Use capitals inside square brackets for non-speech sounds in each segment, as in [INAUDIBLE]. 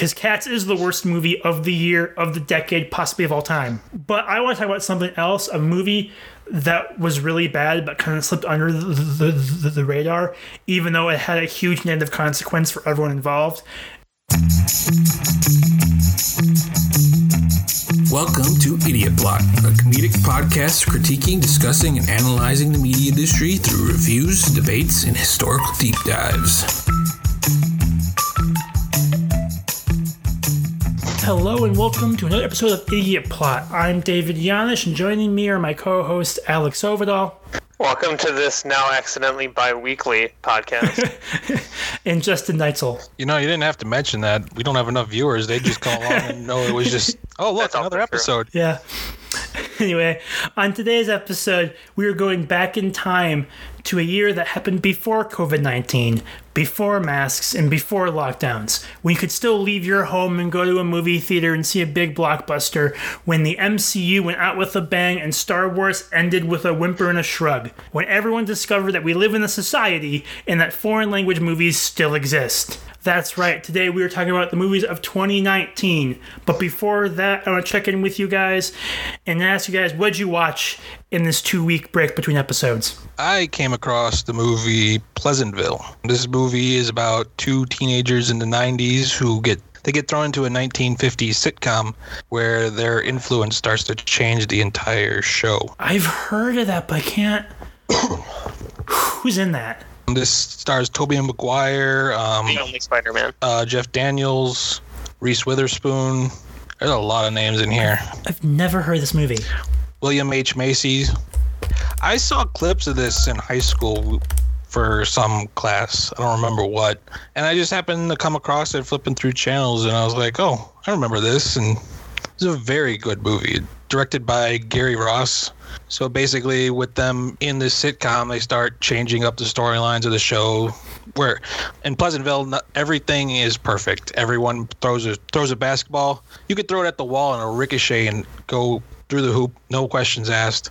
because Cats is the worst movie of the year, of the decade, possibly of all time. But I want to talk about something else a movie that was really bad but kind of slipped under the, the, the, the radar, even though it had a huge negative consequence for everyone involved. Welcome to Idiot Plot, a comedic podcast critiquing, discussing, and analyzing the media industry through reviews, debates, and historical deep dives. Hello and welcome to another episode of Idiot Plot. I'm David Yanish, and joining me are my co-host Alex Ovidal Welcome to this now accidentally bi-weekly podcast. [LAUGHS] and Justin Neitzel. You know, you didn't have to mention that. We don't have enough viewers. They just come along and know it was [LAUGHS] just, oh, look, That's all another true. episode. Yeah. [LAUGHS] Anyway, on today's episode, we are going back in time to a year that happened before COVID 19, before masks, and before lockdowns, when you could still leave your home and go to a movie theater and see a big blockbuster, when the MCU went out with a bang and Star Wars ended with a whimper and a shrug, when everyone discovered that we live in a society and that foreign language movies still exist. That's right. Today we are talking about the movies of 2019. But before that, I want to check in with you guys and ask you guys what'd you watch in this two week break between episodes? I came across the movie Pleasantville. This movie is about two teenagers in the 90s who get they get thrown into a 1950s sitcom where their influence starts to change the entire show. I've heard of that, but I can't. [COUGHS] Who's in that? This stars Tobey Maguire, um, the only Spider-Man. uh, Jeff Daniels, Reese Witherspoon. There's a lot of names in here. I've never heard this movie. William H. Macy's. I saw clips of this in high school for some class. I don't remember what. And I just happened to come across it flipping through channels and I was like, oh, I remember this. And it's a very good movie. Directed by Gary Ross. So basically, with them in this sitcom, they start changing up the storylines of the show. Where in Pleasantville, not, everything is perfect. Everyone throws a throws a basketball. You could throw it at the wall and a ricochet and go through the hoop, no questions asked.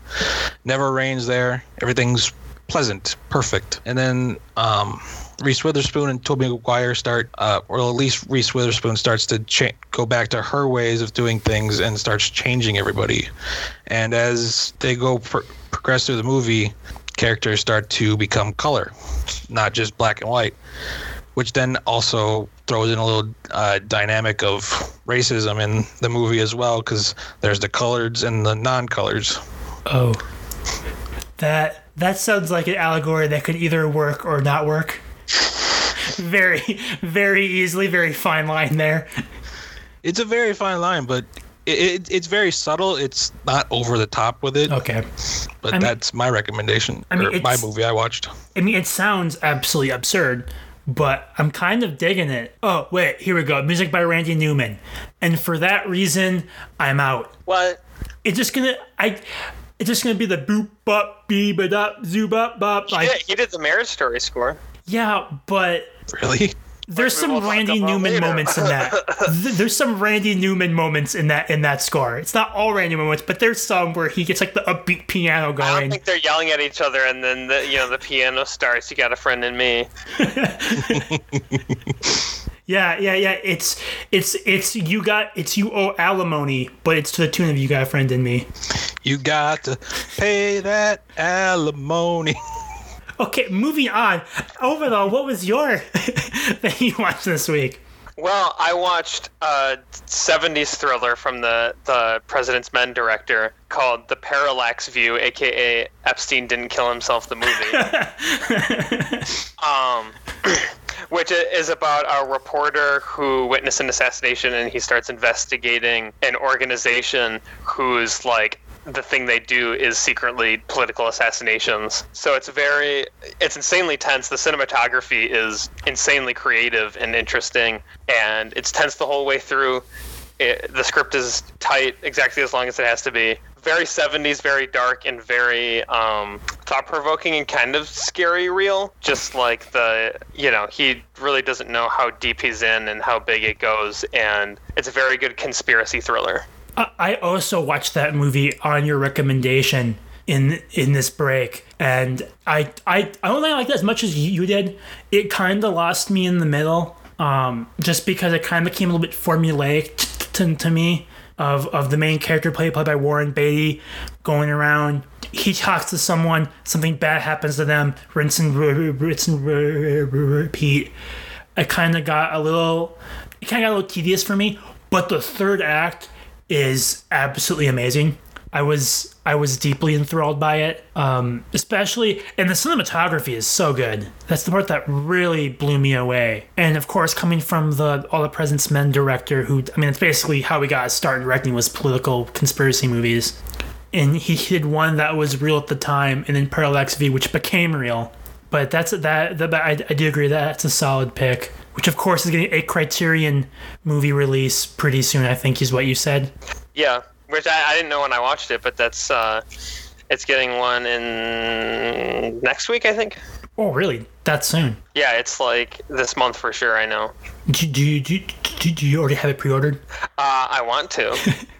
Never rains there. Everything's pleasant, perfect. And then um, Reese Witherspoon and Tobey Maguire start, uh, or at least Reese Witherspoon starts to cha- go back to her ways of doing things and starts changing everybody. And as they go pro- progress through the movie, characters start to become color, not just black and white, which then also throws in a little uh, dynamic of racism in the movie as well, because there's the coloreds and the non-colors. Oh. That that sounds like an allegory that could either work or not work. [LAUGHS] very, very easily, very fine line there. It's a very fine line, but it, it, it's very subtle. It's not over the top with it, Okay. but I mean- that's my recommendation. I mean, or my movie I watched. I mean, it sounds absolutely absurd, but I'm kind of digging it. Oh, wait, here we go. Music by Randy Newman. And for that reason, I'm out. What? It's just gonna, I, it's just gonna be the boop, bop, bee, ba, dop, zoo, bop, bop. Yeah, Like, he did the Marriage Story score. yeah, but Really? there's we some will talk Randy about Newman later. moments in that. [LAUGHS] Th- there's some Randy Newman moments in that in that score. It's not all Randy moments, but there's some where he gets like the upbeat piano going. I don't going. think they're yelling at each other, and then the you know the piano starts. You got a friend in me. [LAUGHS] [LAUGHS] Yeah, yeah, yeah. It's it's it's you got it's you owe alimony, but it's to the tune of you got a friend in me. You got to pay that alimony. [LAUGHS] Okay, moving on. Overall, what was your [LAUGHS] thing you watched this week? Well, I watched a '70s thriller from the the President's Men director called The Parallax View, aka Epstein didn't kill himself. The movie. [LAUGHS] um, [CLEARS THROAT] which is about a reporter who witnessed an assassination, and he starts investigating an organization whose like the thing they do is secretly political assassinations. So it's very, it's insanely tense. The cinematography is insanely creative and interesting, and it's tense the whole way through. It, the script is tight, exactly as long as it has to be. Very 70s, very dark, and very um, thought provoking and kind of scary real. Just like the, you know, he really doesn't know how deep he's in and how big it goes, and it's a very good conspiracy thriller. I- also watched that movie on your recommendation in in this break, and I I I don't think I liked it as much as you did. It kind of lost me in the middle um, just because it kind of became a little bit formulaic t- t- to me of, of the main character played, played by Warren Beatty going around. He talks to someone, something bad happens to them, rinse and, rinse and re- re- repeat. It kind of got a little, it kind of got a little tedious for me. But the third act is absolutely amazing. I was I was deeply enthralled by it, um, especially and the cinematography is so good. That's the part that really blew me away. And of course, coming from the All the President's Men director, who I mean, it's basically how we got started directing was political conspiracy movies. And he did one that was real at the time, and then Parallax V, which became real. But that's that. that I, I do agree that that's a solid pick. Which of course is getting a Criterion movie release pretty soon. I think is what you said. Yeah, which I, I didn't know when I watched it, but that's uh, it's getting one in next week, I think. Oh, really? That soon? Yeah, it's like this month for sure. I know. Do, do, you- do, do, do you already have it pre-ordered? Uh, I want to. [LAUGHS]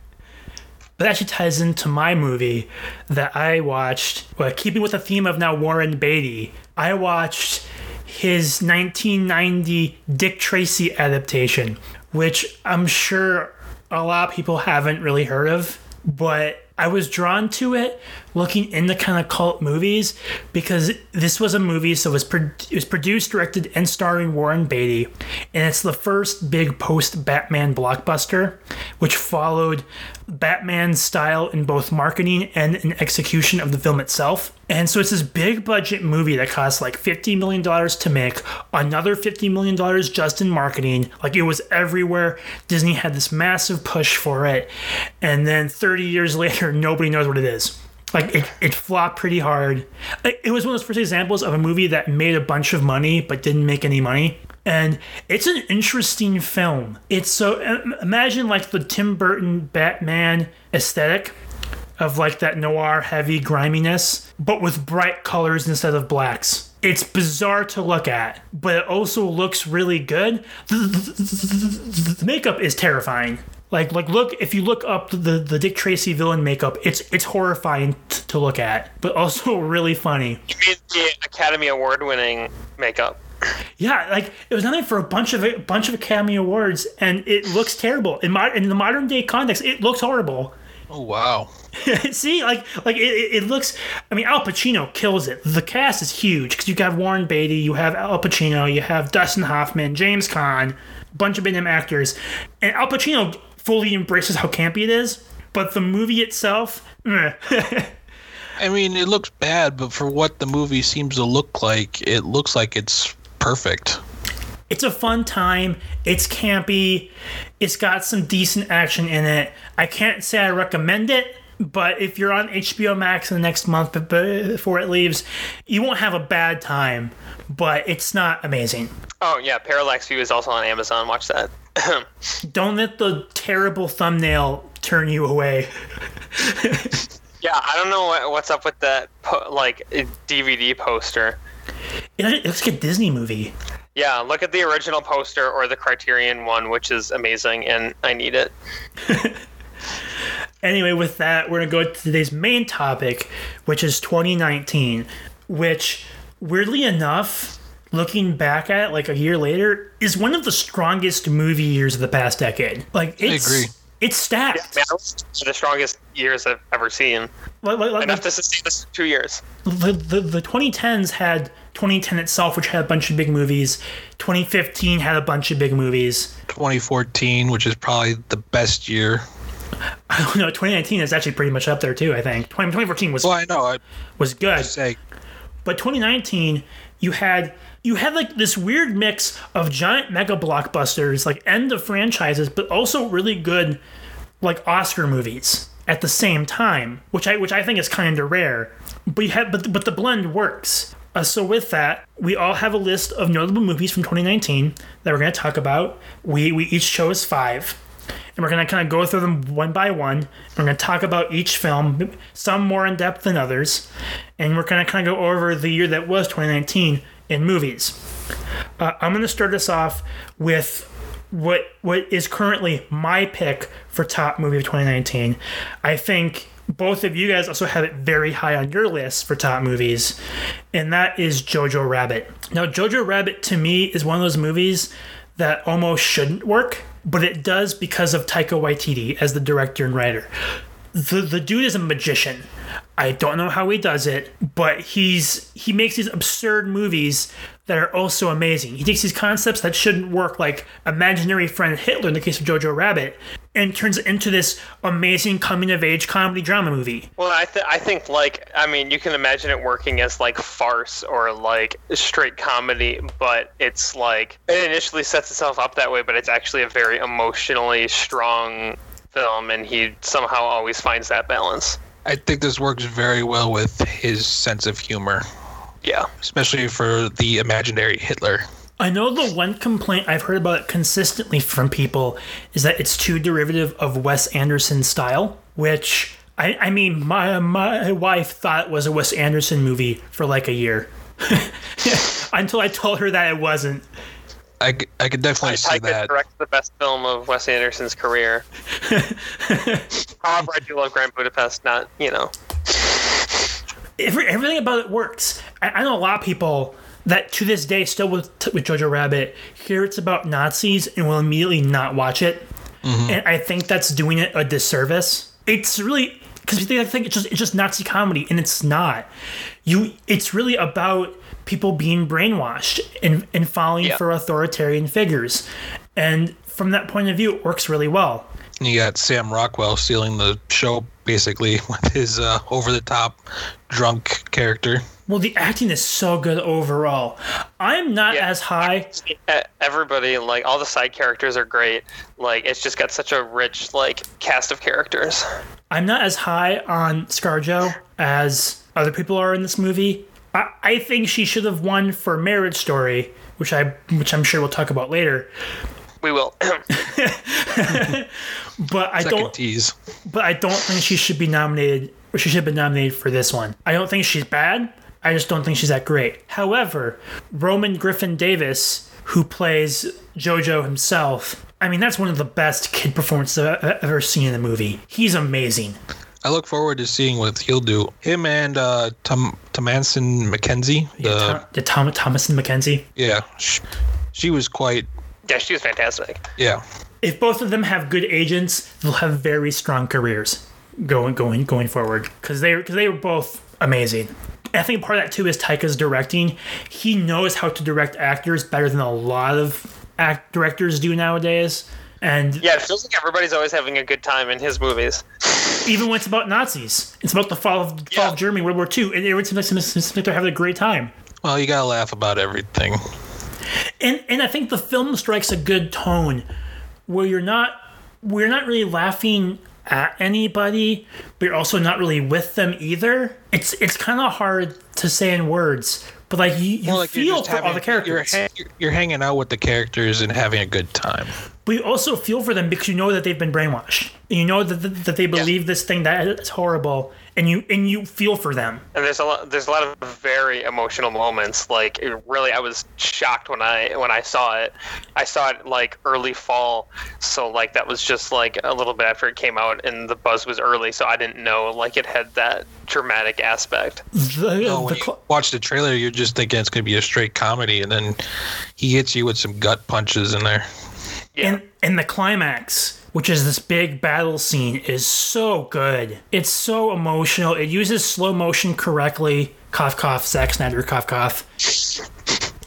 But that actually ties into my movie that I watched. Well, keeping with the theme of now Warren Beatty, I watched his 1990 Dick Tracy adaptation, which I'm sure a lot of people haven't really heard of. But I was drawn to it looking into kind of cult movies because this was a movie, so it was, pro- it was produced, directed, and starring Warren Beatty. And it's the first big post Batman blockbuster, which followed Batman's style in both marketing and in execution of the film itself. And so it's this big budget movie that cost like $50 million to make, another $50 million just in marketing. Like it was everywhere. Disney had this massive push for it. And then 30 years [LAUGHS] later, nobody knows what it is. Like it, it flopped pretty hard. It was one of those first examples of a movie that made a bunch of money but didn't make any money. And it's an interesting film. It's so imagine like the Tim Burton Batman aesthetic of like that noir heavy griminess, but with bright colors instead of blacks. It's bizarre to look at, but it also looks really good. The, makeup is terrifying. Like, like, look if you look up the the Dick Tracy villain makeup, it's it's horrifying t- to look at, but also [LAUGHS] really funny. You mean the Academy Award winning makeup? Yeah, like it was nothing for a bunch of a bunch of Academy Awards, and it looks terrible in mod in the modern day context. It looks horrible. Oh wow. [LAUGHS] See, like like it, it it looks. I mean, Al Pacino kills it. The cast is huge because you have Warren Beatty, you have Al Pacino, you have Dustin Hoffman, James Caan, bunch of big name actors, and Al Pacino fully embraces how campy it is. But the movie itself. [LAUGHS] I mean, it looks bad, but for what the movie seems to look like, it looks like it's perfect. it's a fun time. It's campy. It's got some decent action in it. I can't say I recommend it, but if you're on HBO Max in the next month before it leaves, you won't have a bad time. But it's not amazing. Oh yeah, Parallax View is also on Amazon. Watch that. [CLEARS THROAT] Don't let the terrible thumbnail turn you away. [LAUGHS] yeah, I don't know what, what's up with that po- like DVD poster. It looks like a Disney movie. Yeah, look at the original poster or the Criterion one, which is amazing, and I need it. [LAUGHS] Anyway, with that, we're going to go to today's main topic, which is 2019, which, weirdly enough, looking back at it like a year later, is one of the strongest movie years of the past decade. Like, it's, agree. It's stacked. Man, it's the strongest years I've ever seen. Like, like- like- Enough to sustain this two years. the, the, the 2010s had 2010 itself, which had a bunch of big movies. 2015 had a bunch of big movies. 2014, which is probably the best year. [LAUGHS] I don't know. 2019 is actually pretty much up there too. I think 20, 2014 was Well, I know. I was good. say But 2019, you had you had like this weird mix of giant mega blockbusters, like end of franchises, but also really good like Oscar movies at the same time, which I which I think is kind of rare. But you have but but the blend works. Uh, so with that, we all have a list of notable movies from 2019 that we're going to talk about. We we each chose five. And we're going to kind of go through them one by one. We're going to talk about each film, some more in depth than others. And we're going to kind of go over the year that was 2019 in movies. Uh, I'm going to start us off with what what is currently my pick for top movie of 2019. I think both of you guys also have it very high on your list for top movies, and that is Jojo Rabbit. Now, Jojo Rabbit to me is one of those movies that almost shouldn't work, but it does because of Taika Waititi as the director and writer. The the dude is a magician. I don't know how he does it, but he's he makes these absurd movies that are also amazing. He takes these concepts that shouldn't work, like imaginary friend Hitler in the case of Jojo Rabbit, and turns it into this amazing coming of age comedy drama movie. Well, I, th- I think like I mean you can imagine it working as like farce or like straight comedy, but it's like it initially sets itself up that way, but it's actually a very emotionally strong film, and he somehow always finds that balance. I think this works very well with his sense of humor, Yeah. especially for the imaginary Hitler. I know the one complaint I've heard about it consistently from people is that it's too derivative of Wes Anderson style, which I, I mean, my my wife thought it was a Wes Anderson movie for like a year. [LAUGHS] Until I told her that it wasn't. I, c- I could definitely see Taika that. directed the best film of Wes Anderson's career. [LAUGHS] However, I do love Grand Budapest. Not you know. Every, everything about it works. I, I know a lot of people that to this day still with with Jojo Rabbit hear it's about Nazis and will immediately not watch it, mm-hmm. and I think that's doing it a disservice. It's really because they think it's just it's just Nazi comedy, and it's not. You, it's really about people being brainwashed and and falling Yeah. for authoritarian figures, and from that point of view, it works really well. You got Sam Rockwell stealing the show basically [LAUGHS] with his uh, over the top drunk character. Well, the acting is so good overall. I'm not Yeah. as high. Everybody, like all the side characters, are great. Like it's just got such a rich like cast of characters. I'm not as high on ScarJo as other people are in this movie. I, I think she should have won for Marriage Story, which I which I'm sure we'll talk about later. We will. [LAUGHS] [LAUGHS] But I Second don't. tease. But I don't think she should be nominated. Or she should have been nominated for this one. I don't think she's bad. I just don't think she's that great. However, Roman Griffin Davis, who plays JoJo himself, I mean that's one of the best kid performances I've I've ever seen in a movie. He's amazing. I look forward to seeing what he'll do. Him and uh, Tom Thomasin McKenzie. The, Tom, the Tom Thomasin McKenzie. yeah, sh- she was quite. yeah, she was fantastic. Yeah, if both of them have good agents, they'll have very strong careers going going going forward because they because they were both amazing. I think part of that too is Taika's directing. He knows how to direct actors better than a lot of act directors do nowadays. And Yeah, it feels like everybody's always having a good time in his movies. [LAUGHS] even when it's about Nazis, it's about the fall of, fall Yeah. of Germany, World War II, and everyone seems like, seems like they're having a great time. well, you gotta laugh about everything. and and I think the film strikes a good tone where you're not we're not really laughing at anybody, but you're also not really with them either. It's it's kind of hard to say in words, but like you, you like, feel for all the characters, You're, ha- you're hanging out with the characters and having a good time. but you also feel for them because you know that they've been brainwashed. You know that, that, that they believe this thing that is horrible, and you and you feel for them. And there's a lot, there's a lot of very emotional moments. Like it really, I was shocked when I when I saw it. I saw it like early fall, so like that was just like a little bit after it came out, and the buzz was early, so I didn't know like it had that dramatic aspect. The, No, the when you watch the trailer, you're just thinking it's gonna be a straight comedy, and then he hits you with some gut punches in there. Yeah. And and the climax, which is this big battle scene, is so good. It's so emotional. It uses slow motion correctly. Cough cough. Zack Snyder. Cough cough.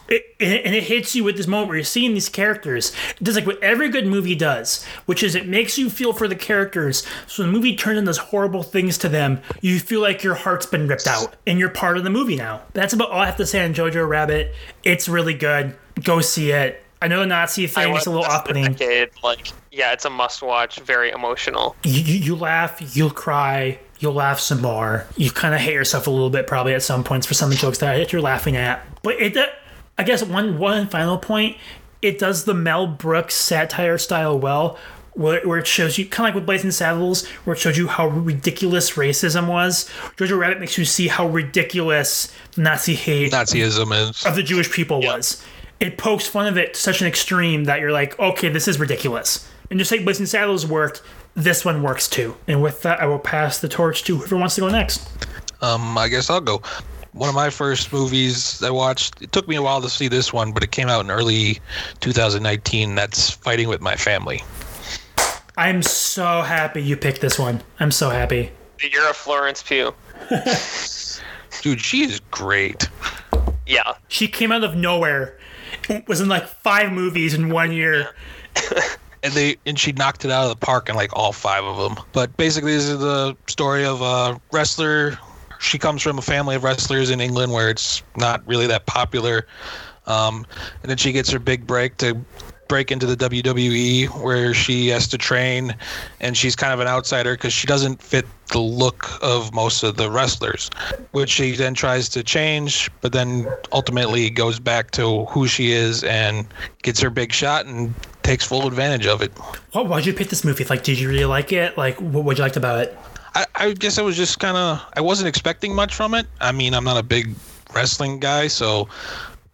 It, and it hits you with this moment where you're seeing these characters. It does like what every good movie does, which is it makes you feel for the characters. So the movie turns in those horrible things to them. You feel like your heart's been ripped out, and you're part of the movie now. That's about all I have to say on Jojo Rabbit. It's really good. Go see it. I know the Nazi thing is a little off-putting. decade, Like, yeah, it's a must-watch. Very emotional. you, you, you laugh, you'll cry, you'll laugh some more. You kind of hate yourself a little bit probably at some points for some of the jokes that you're laughing at. But it, uh, I guess one one final point, it does the Mel Brooks satire style well. Where, where it shows you kind of like with Blazing Saddles, where it shows you how ridiculous racism was. Jojo Rabbit makes you see how ridiculous Nazi hate Nazism is. of the Jewish people was. It pokes fun of it to such an extreme that you're like, okay, this is ridiculous. And just like Blazing Saddles worked, this one works too. And with that, I will pass the torch to whoever wants to go next. Um, I guess I'll go. one of my first movies I watched. It took me a while to see this one, but it came out in early 2019. That's Fighting with My Family. I'm so happy you picked this one. I'm so happy. You're a Florence Pugh. [LAUGHS] Dude, she is great. Yeah. She came out of nowhere. It Was in like five movies in one year. [LAUGHS] and they and she knocked it out of the park in like all five of them. But basically, this is the story of a wrestler. She comes from a family of wrestlers in England where it's not really that popular. Um, and then she gets her big break to break into the WWE where she has to train and she's kind of an outsider because she doesn't fit the look of most of the wrestlers, which she then tries to change, but then ultimately goes back to who she is and gets her big shot and takes full advantage of it. Why'd you pick this movie? Like, did you really like it? Like, what what you liked about it? I, I guess I was just kind of I wasn't expecting much from it. I mean, I'm not a big wrestling guy, so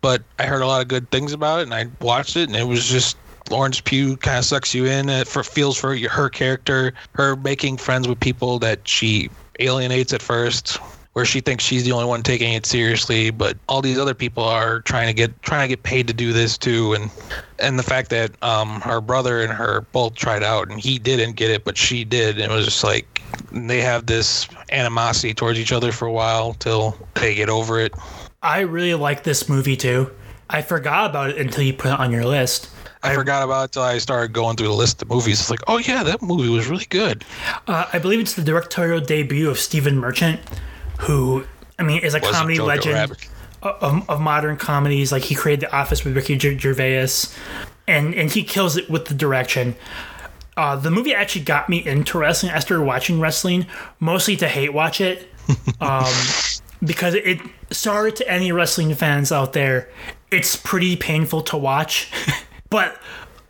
but I heard a lot of good things about it, and I watched it, and it was just Florence Pugh kind of sucks you in. It for feels for her character, her making friends with people that she alienates at first, where she thinks she's the only one taking it seriously, but all these other people are trying to get trying to get paid to do this too, and and the fact that um her brother and her both tried out and he didn't get it, but she did, and it was just like they have this animosity towards each other for a while till they get over it. I really like this movie too. I forgot about it until you put it on your list. I, forgot about it till I started going through the list of movies. It's like, oh yeah, that movie was really good. Uh, I believe it's the directorial debut of Stephen Merchant, who I mean is a Was comedy legend of, of modern comedies. Like he created The Office with Ricky Gervais, and and he kills it with the direction. Uh, the movie actually got me into wrestling. I started watching wrestling mostly to hate watch it, [LAUGHS] um, because it. Sorry to any wrestling fans out there, it's pretty painful to watch. [LAUGHS] but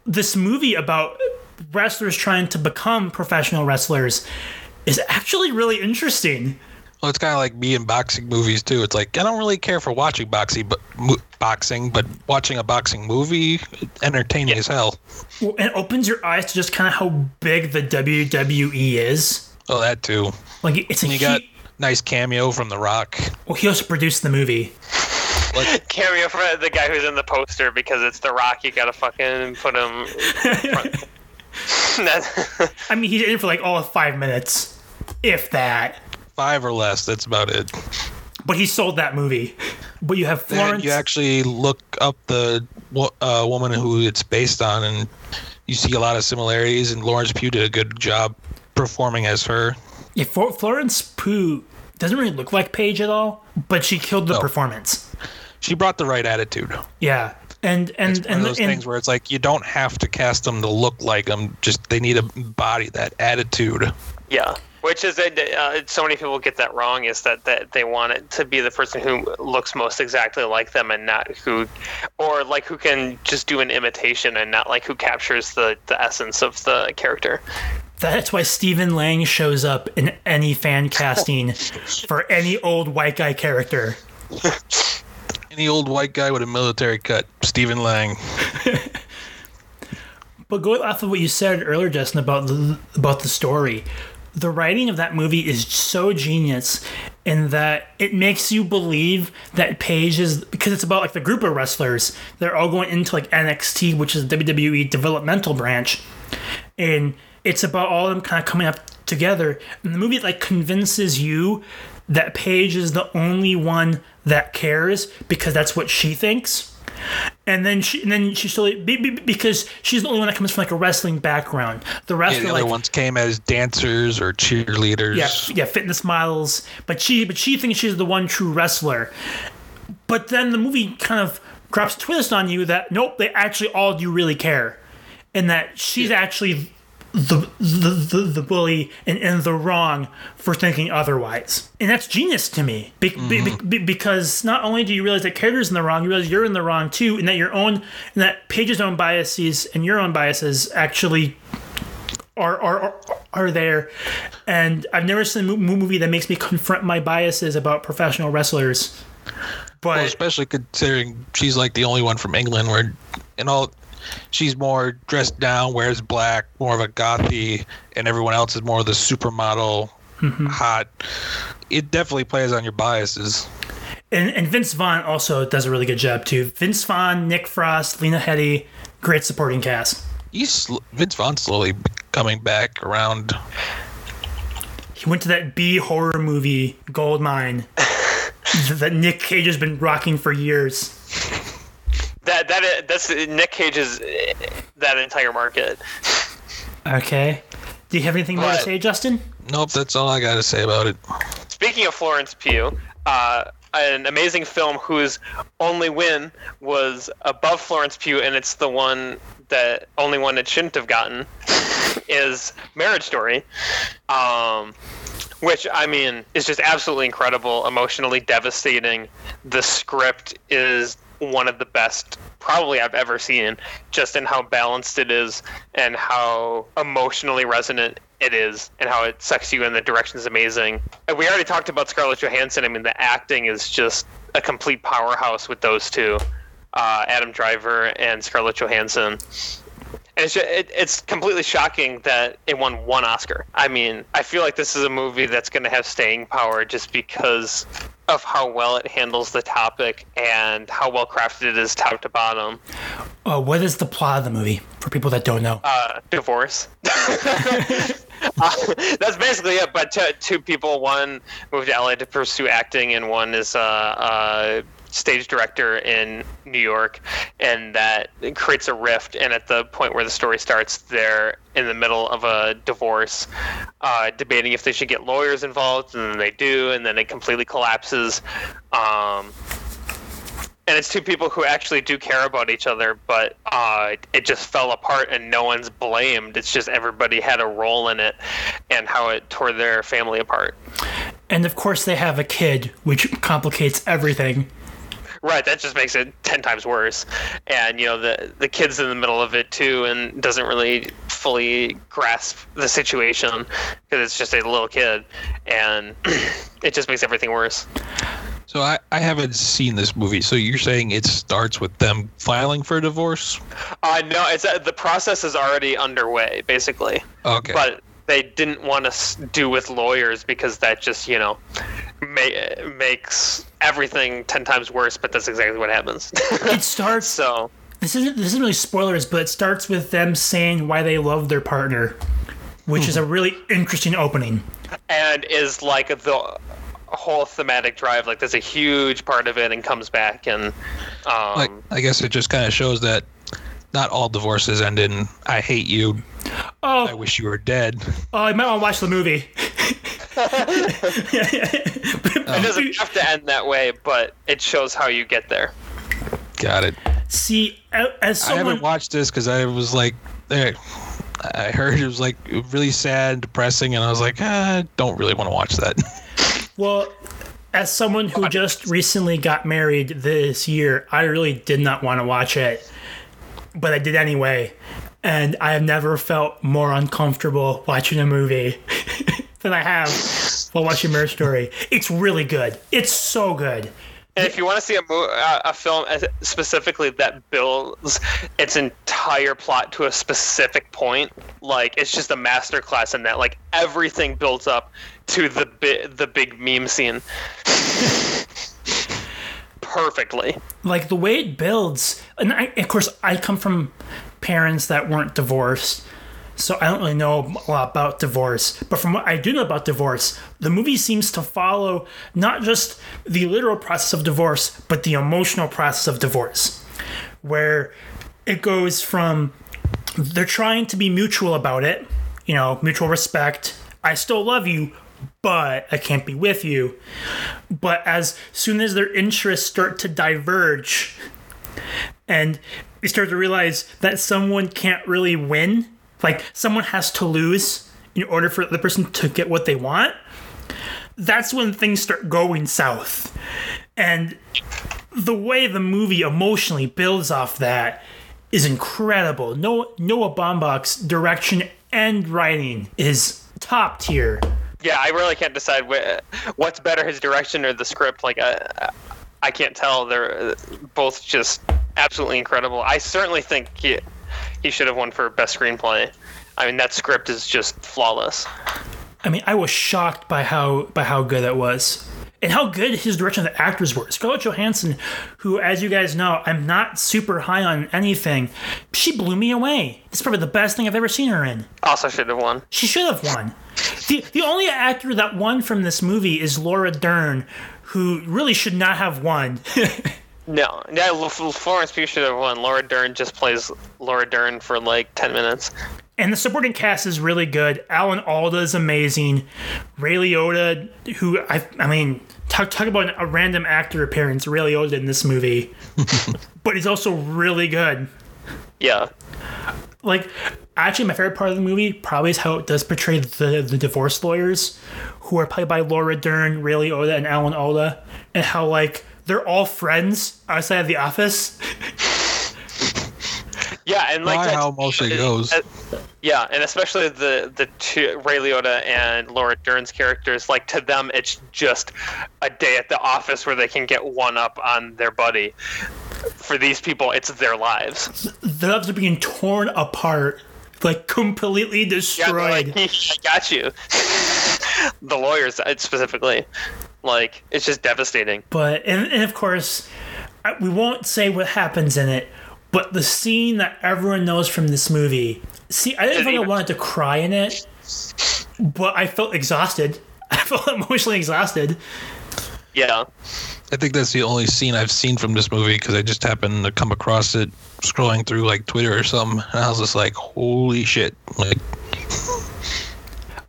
this movie about wrestlers trying to become professional wrestlers is actually really interesting. Well, it's kind of like me in boxing movies too. It's like I don't really care for watching boxing, but mo- boxing, but watching a boxing movie, entertaining as hell. Well, it opens your eyes to just kind of how big the WWE is. Oh, that too. Like it's a You got nice cameo from The Rock. well, he also produced the movie. Like, Cameo for the guy who's in the poster because it's The Rock. You gotta fucking put him. [LAUGHS] front. [LAUGHS] That- I mean, he's in it for like all of five minutes, if that. Five or less. That's about it. But he sold that movie. But you have Then Florence. you actually look up the uh, woman who it's based on, and you see a lot of similarities. And Florence Pugh did a good job performing as her. yeah, Flor- Florence Pugh doesn't really look like Paige at all, but she killed the No. performance. She brought the right attitude. Yeah, and and It's one and, of those and things where it's like you don't have to cast them to look like them. Just they need a body that attitude. yeah. Which is that uh, so many people get that wrong is that, that they want it to be the person who looks most exactly like them and not who, or like who can just do an imitation and not like who captures the, the essence of the character. That's why Stephen Lang shows up in any fan [LAUGHS] casting for any old white guy character. [LAUGHS] Any old white guy with a military cut, Stephen Lang. [LAUGHS] But going off of what you said earlier, Justin, about the about the story, the writing of that movie is so genius in that it makes you believe that Paige is because it's about like the group of wrestlers. They're all going into like NXT, which is WWE developmental branch, and it's about all of them kind of coming up together. And the movie like convinces you that Paige is the only one that cares because that's what she thinks and then she and then she slowly be- be- because she's the only one that comes from like a wrestling background. The rest Yeah, the like ones came as dancers or cheerleaders. yeah, yeah, fitness models. But she but she thinks she's the one true wrestler. But then the movie kind of drops a twist on you that nope, they actually all do really care, and that she's actually the the, the, the bully and in the wrong for thinking otherwise. And that's genius to me be, be- mm-hmm. be- because not only do you realize that character's in the wrong, you realize you're in the wrong too, and that your own and that Paige's own biases and your own biases actually are are are, are there. And I've never seen a mo- movie that makes me confront my biases about professional wrestlers. But Well, especially considering she's like the only one from England where, and all, she's more dressed down, wears black, more of a gothy, and everyone else is more of the supermodel, Mm-hmm. hot. It definitely plays on your biases. And, and Vince Vaughn also does a really good job too. Vince Vaughn, Nick Frost, Lena Headey, great supporting cast. He's sl- Vince Vaughn slowly coming back around. He went to that B horror movie, Goldmine, [LAUGHS] that Nick Cage has been rocking for years. That that that's Nick Cage's that entire market. Okay. Do you have anything more to say, Justin? Nope, that's all I got to say about it. Speaking of Florence Pugh, uh, an amazing film whose only win was above Florence Pugh, and it's the one that only one it shouldn't have gotten, is Marriage Story, um, which I mean is just absolutely incredible, emotionally devastating. The script is one of the best probably I've ever seen, just in how balanced it is and how emotionally resonant it is and how it sucks you in the direction is amazing. And we already talked about Scarlett Johansson. I mean, the acting is just a complete powerhouse with those two, uh, Adam Driver and Scarlett Johansson. And it's, ju- it, it's completely shocking that it won one Oscar. I mean, I feel like this is a movie that's going to have staying power just because of how well it handles the topic and how well crafted it is top to bottom. Oh, what is the plot of the movie for people that don't know? Uh, divorce. [LAUGHS] Uh, that's basically it. But two, two people, one moved to LA to pursue acting, and one is a uh, uh, stage director in New York, and that creates a rift. And at the point where the story starts, they're in the middle of a divorce, uh, debating if they should get lawyers involved, and then they do, and then it completely collapses. Um, and it's two people who actually do care about each other, but uh, it just fell apart and no one's blamed. It's just everybody had a role in it and how it tore their family apart. And of course, they have a kid, which complicates everything. Right, that just makes it ten times worse. And you know the the kid's in the middle of it too, and doesn't really fully grasp the situation because it's just a little kid, and [CLEARS THROAT] it just makes everything worse. So I, I haven't seen this movie. So you're saying it starts with them filing for divorce? Uh, no, it's uh, the process is already underway, basically. Okay. but they didn't want to do with lawyers because that just you know ma- makes everything 10 times worse but that's exactly what happens [LAUGHS] It starts. so This isn't this isn't really spoilers, but it starts with them saying why they love their partner, which is a really interesting opening. and is like the whole thematic drive like there's a huge part of it and comes back and um, like I guess it just kind of shows that not all divorces end in "I hate you, Oh, I wish you were dead." oh, I might want to watch the movie. [LAUGHS] it doesn't have to end that way but it shows how you get there Got it. See, a- as I haven't watched this because I was like, eh, I heard it was like really sad, and depressing, and I was like, ah, I don't really want to watch that. [LAUGHS] well, as someone who just recently got married this year, I really did not want to watch it, but I did anyway, and I have never felt more uncomfortable watching a movie [LAUGHS] than I have while watching Marriage Story. It's really good. It's so good. And if you want to see a, a film specifically that builds its entire plot to a specific point, like it's just a masterclass in that. Like everything builds up to the bi- the big meme scene [LAUGHS] perfectly. like the way it builds and I, of course i come from parents that weren't divorced so i don't really know a lot about divorce but from what i do know about divorce the movie seems to follow not just the literal process of divorce but the emotional process of divorce where it goes from they're trying to be mutual about it you know mutual respect i still love you but i can't be with you. But as soon as their interests start to diverge and they start to realize that someone can't really win like someone has to lose in order for the person to get what they want that's when things start going south. And the way the movie emotionally builds off that is incredible. No noah baumbach's direction and writing is top tier Yeah, I really can't decide wh- what's better, his direction or the script. Like I, I can't tell. They're both just absolutely incredible. I certainly think he, he should have won for best screenplay. I mean, that script is just flawless. I mean, I was shocked by how by how good it was. And how good his direction of the actors were. Scarlett Johansson, who, as you guys know, I'm not super high on anything, she blew me away. It's probably the best thing I've ever seen her in. Also should have won. She should have won. The, the only actor that won from this movie is Laura Dern, who really should not have won. [LAUGHS] No, yeah, Florence Pugh should have won. Laura Dern just plays Laura Dern for like ten minutes. and the supporting cast is really good. Alan Alda is amazing. Ray Liotta, who I, I mean, talk talk about a random actor appearance. Ray Liotta in this movie, [LAUGHS] but he's also really good. Yeah, Like, actually, my favorite part of the movie probably is how it does portray the the divorce lawyers, who are played by Laura Dern, Ray Liotta, and Alan Alda, and how like they're all friends outside of the office. [LAUGHS] yeah, and like Probably that- how most of it goes. uh, yeah, and especially the the two Ray Liotta and Laura Dern's characters. Like to them, it's just a day at the office where they can get one up on their buddy. For these people, it's their lives. Their lives are being torn apart, like completely Yeah, destroyed. like, [LAUGHS] I got you. [LAUGHS] the lawyers uh, specifically, like it's just devastating. But and, and of course, we won't say what happens in it. But the scene that everyone knows from this movie. See, I didn't think I even- wanted to cry in it, but I felt exhausted. [LAUGHS] I felt emotionally exhausted. Yeah, I think that's the only scene I've seen from this movie because I just happened to come across it scrolling through like Twitter or something, and I was just like, "Holy shit!" Like,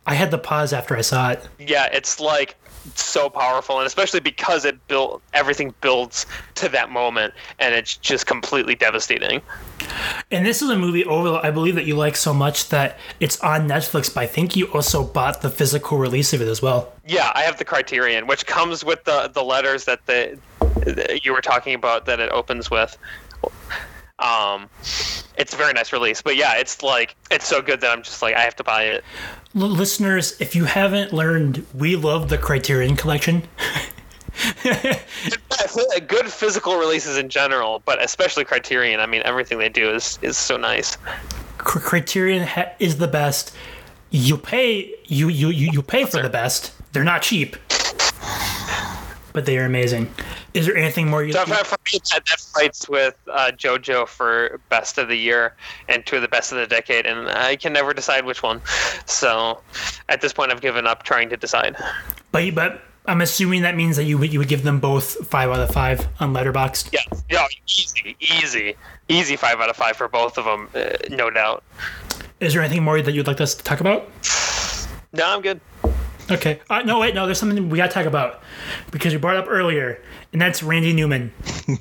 I had to pause after I saw it. yeah, it's like so powerful, and especially because it built everything builds to that moment, and it's just completely devastating. And this is a movie over I believe that you like so much that it's on Netflix, but I think you also bought the physical release of it as well. Yeah, I have the Criterion, which comes with the the letters that the that you were talking about that it opens with. Um, it's a very nice release, but yeah, it's like it's so good that I'm just like I have to buy it. L- listeners, if you haven't learned, we love the Criterion Collection. [LAUGHS] Good physical releases in general, but especially Criterion. I mean, everything they do is is so nice. Cr- Criterion ha- is the best. You pay you you you, you pay for the best. They're not cheap, but they are amazing. Is there anything more you? So for, for me, that, that fights with uh, JoJo for best of the year and two of the best of the decade, and I can never decide which one. So at this point, I've given up trying to decide. But but I'm assuming that means that you would you would give them both five out of five on Letterboxd. Yeah, yeah, easy, easy, easy. Five out of five for both of them, uh, no doubt. Is there anything more that you'd like us to talk about? No, I'm good. Okay. Uh, no, wait, no. There's something we gotta talk about because you brought up earlier, and that's Randy Newman.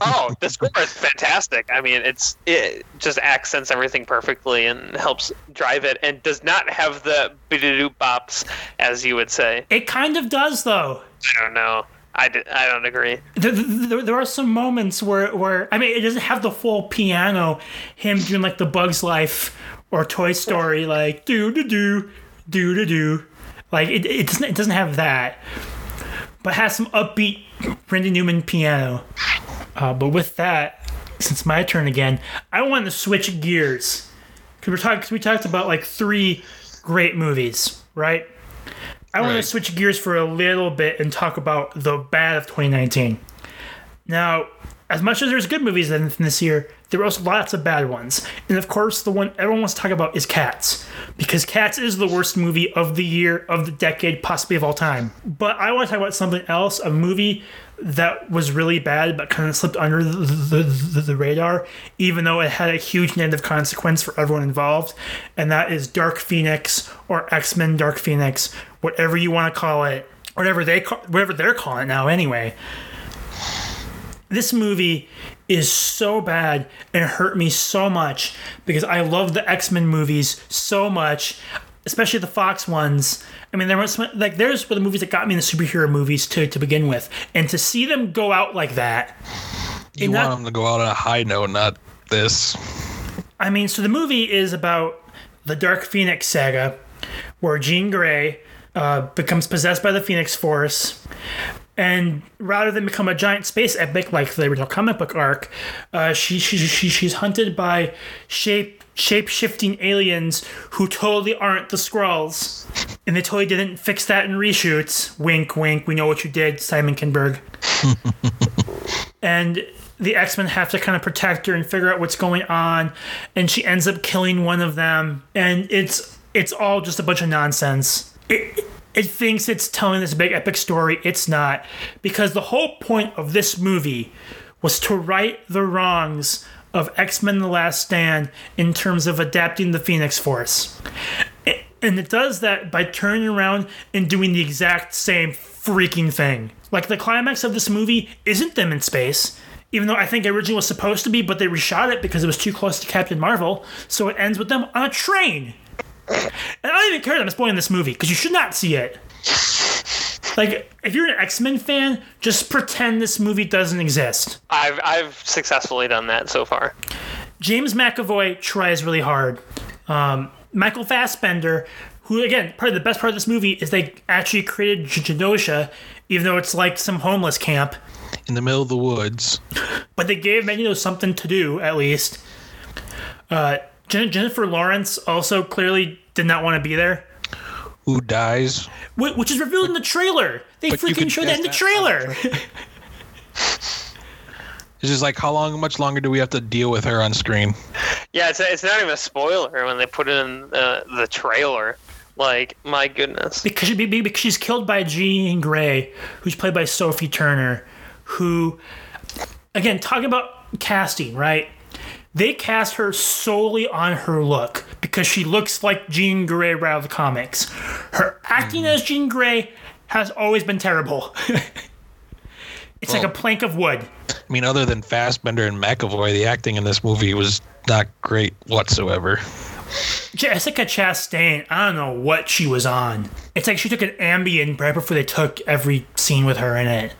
Oh, the score is fantastic. I mean, it's it just accents everything perfectly and helps drive it, and does not have the bidoop bops as you would say. It kind of does, though. I don't know. I, d- I don't agree. There, there, there are some moments where, where I mean, it doesn't have the full piano, him doing like the Bugs Life or Toy Story, like do do do do do do, like it, it doesn't it doesn't have that, but has some upbeat Randy Newman piano. Uh, but with that, since my turn again, I want to switch gears because we're talking. Cause we talked about like three great movies, right? I want to switch gears for a little bit and talk about the bad of 2019. Now, as much as there's good movies in this year, there were also lots of bad ones. And of course, the one everyone wants to talk about is Cats. Because Cats is the worst movie of the year, of the decade, possibly of all time. But I want to talk about something else, a movie that was really bad but kind of slipped under the, the, the, radar, even though it had a huge negative consequence for everyone involved. And that is Dark Phoenix or X Men Dark Phoenix, whatever you want to call it, whatever they call, whatever they're calling it now anyway this movie is so bad and hurt me so much because I love the X Men movies so much, especially the Fox ones. I mean, there was like there's were the movies that got me in the superhero movies to to begin with, and to see them go out like that. you want them to go out on a high note, not this. I mean, so the movie is about the Dark Phoenix saga, where Jean Grey uh, becomes possessed by the Phoenix Force, and rather than become a giant space epic like the original comic book arc, uh, she, she, she she's hunted by shape shape shifting aliens who totally aren't the Skrulls. and they totally didn't fix that in reshoots. Wink, wink. We know what you did, Simon Kinberg. [LAUGHS] and the X Men have to kind of protect her and figure out what's going on, and she ends up killing one of them, and it's it's all just a bunch of nonsense. It, it thinks it's telling this big epic story. It's not, because the whole point of this movie was to right the wrongs of X Men The Last Stand in terms of adapting the Phoenix Force. And it does that by turning around and doing the exact same freaking thing. Like the climax of this movie isn't them in space, even though I think originally was supposed to be, but they reshot it because it was too close to Captain Marvel. So it ends with them on a train. And I don't even care that I'm spoiling this movie because you should not see it. Like, if you're an X Men fan, just pretend this movie doesn't exist. I've I've successfully done that so far. James McAvoy tries really hard. Um, Michael Fassbender, who again, probably the best part of this movie is they actually created Genosha, even though it's like some homeless camp. In the middle of the woods. But they gave Magneto something to do at least. Uh, Jen- Jennifer Lawrence also clearly did not want to be there. Who dies? Wh- Which is revealed in the trailer. They but freaking can show that in the guess that on trailer. [LAUGHS] It's just like how long, much longer do we have to deal with her on screen? Yeah, it's it's not even a spoiler when they put it in uh, the trailer. Like my goodness. because, she, because she's killed by Jean Grey, who's played by Sophie Turner, who, again, talking about casting, right? They cast her solely on her look because she looks like Jean Grey right out of the comics. Her acting mm-hmm. as Jean Grey has always been terrible. [LAUGHS] it's like a plank of wood. I mean, other than Fassbender and McAvoy, the acting in this movie was not great whatsoever. Jessica Chastain, I don't know what she was on. It's like she took an Ambien right before they took every scene with her in it.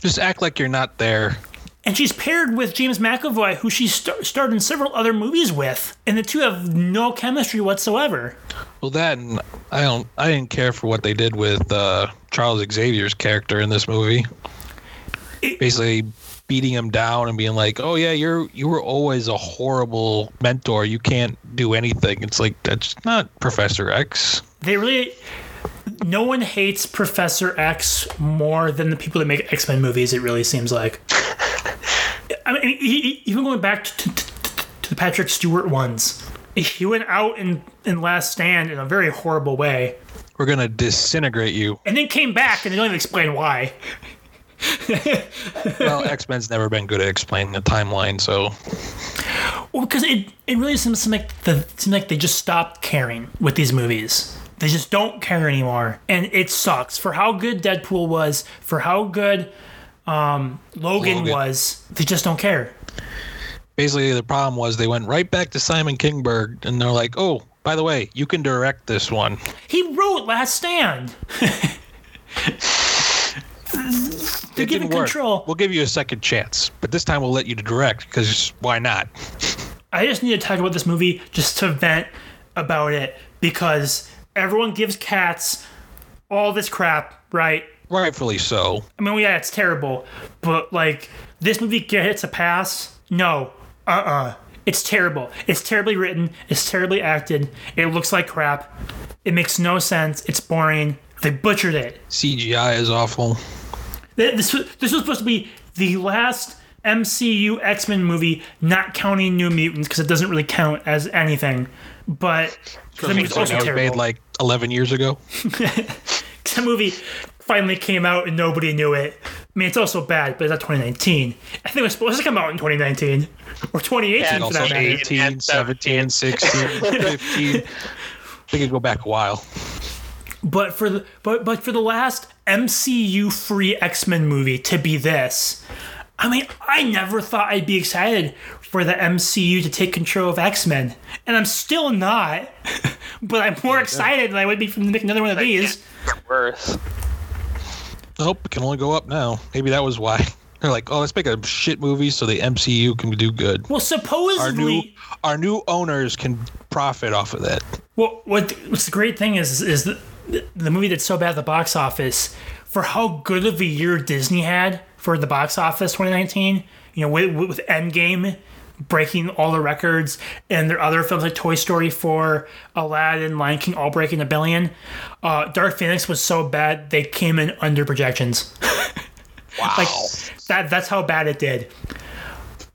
Just act like you're not there. And she's paired with James McAvoy, who she star- starred in several other movies with, and the two have no chemistry whatsoever. Well, that and I don't. I didn't care for what they did with uh, Charles Xavier's character in this movie. It- Basically, beating him down and being like, "Oh yeah, you're you were always a horrible mentor. You can't do anything." It's like that's not Professor X. They really. No one hates Professor X more than the people that make X Men movies, it really seems like. [LAUGHS] I mean, e- e- even going back to, to, to the Patrick Stewart ones, he went out in, in Last Stand in a very horrible way, We're gonna disintegrate you. and then came back, and they don't even explain why. [LAUGHS] Well, X Men's never been good at explaining the timeline, so Well, because it, it really seems to make the seems like they just stopped caring with these movies. They just don't care anymore, and it sucks. For how good Deadpool was, for how good um, Logan, Logan. was, they just don't care. basically the problem was they went right back to Simon Kinberg and they're like, "Oh, by the way, you can direct this one." He wrote Last Stand. [LAUGHS] They're It giving work. control. We'll give you a second chance, but this time we'll let you direct because why not? I just need to talk about this movie just to vent about it because everyone gives cats all this crap, right? Rightfully so. I mean, yeah, it's terrible, but like this movie gets a pass. No, uh, uh it's terrible. It's terribly written. It's terribly acted. It looks like crap. It makes no sense. It's boring. They butchered it. CGI is awful. This was, this was supposed to be the last MCU X Men movie, not counting New Mutants because it doesn't really count as anything. But 'cause that movie's Something also that terrible. made like 11 years ago. [LAUGHS] that movie finally came out and nobody knew it. I mean, it's also bad, but it's not 2019. I think it was supposed to come out in 2019 or 2018 Yeah, for Also that matter. 18, 17, 16, [LAUGHS] 15. They could go back a while. But for the but but for the last MCU free X Men movie to be this, I mean, I never thought I'd be excited for the MCU to take control of X Men, and I'm still not. [LAUGHS] but I'm more excited than I would be from to make another one of these. Worse. Nope, it can only go up now. Maybe that was why. [LAUGHS] They're like, oh, let's make a shit movie so the MCU can do good. Well, supposedly Our new, our new owners can profit off of that. Well, what what's the great thing is is the, the movie that's so bad at the box office for how good of a year Disney had for the box office 2019. You know, with, with Endgame breaking all the records, and their other films like Toy Story 4, Aladdin, Lion King, all breaking a billion. Uh, Dark Phoenix was so bad they came in under projections. [LAUGHS] Wow. like that. That's how bad it did.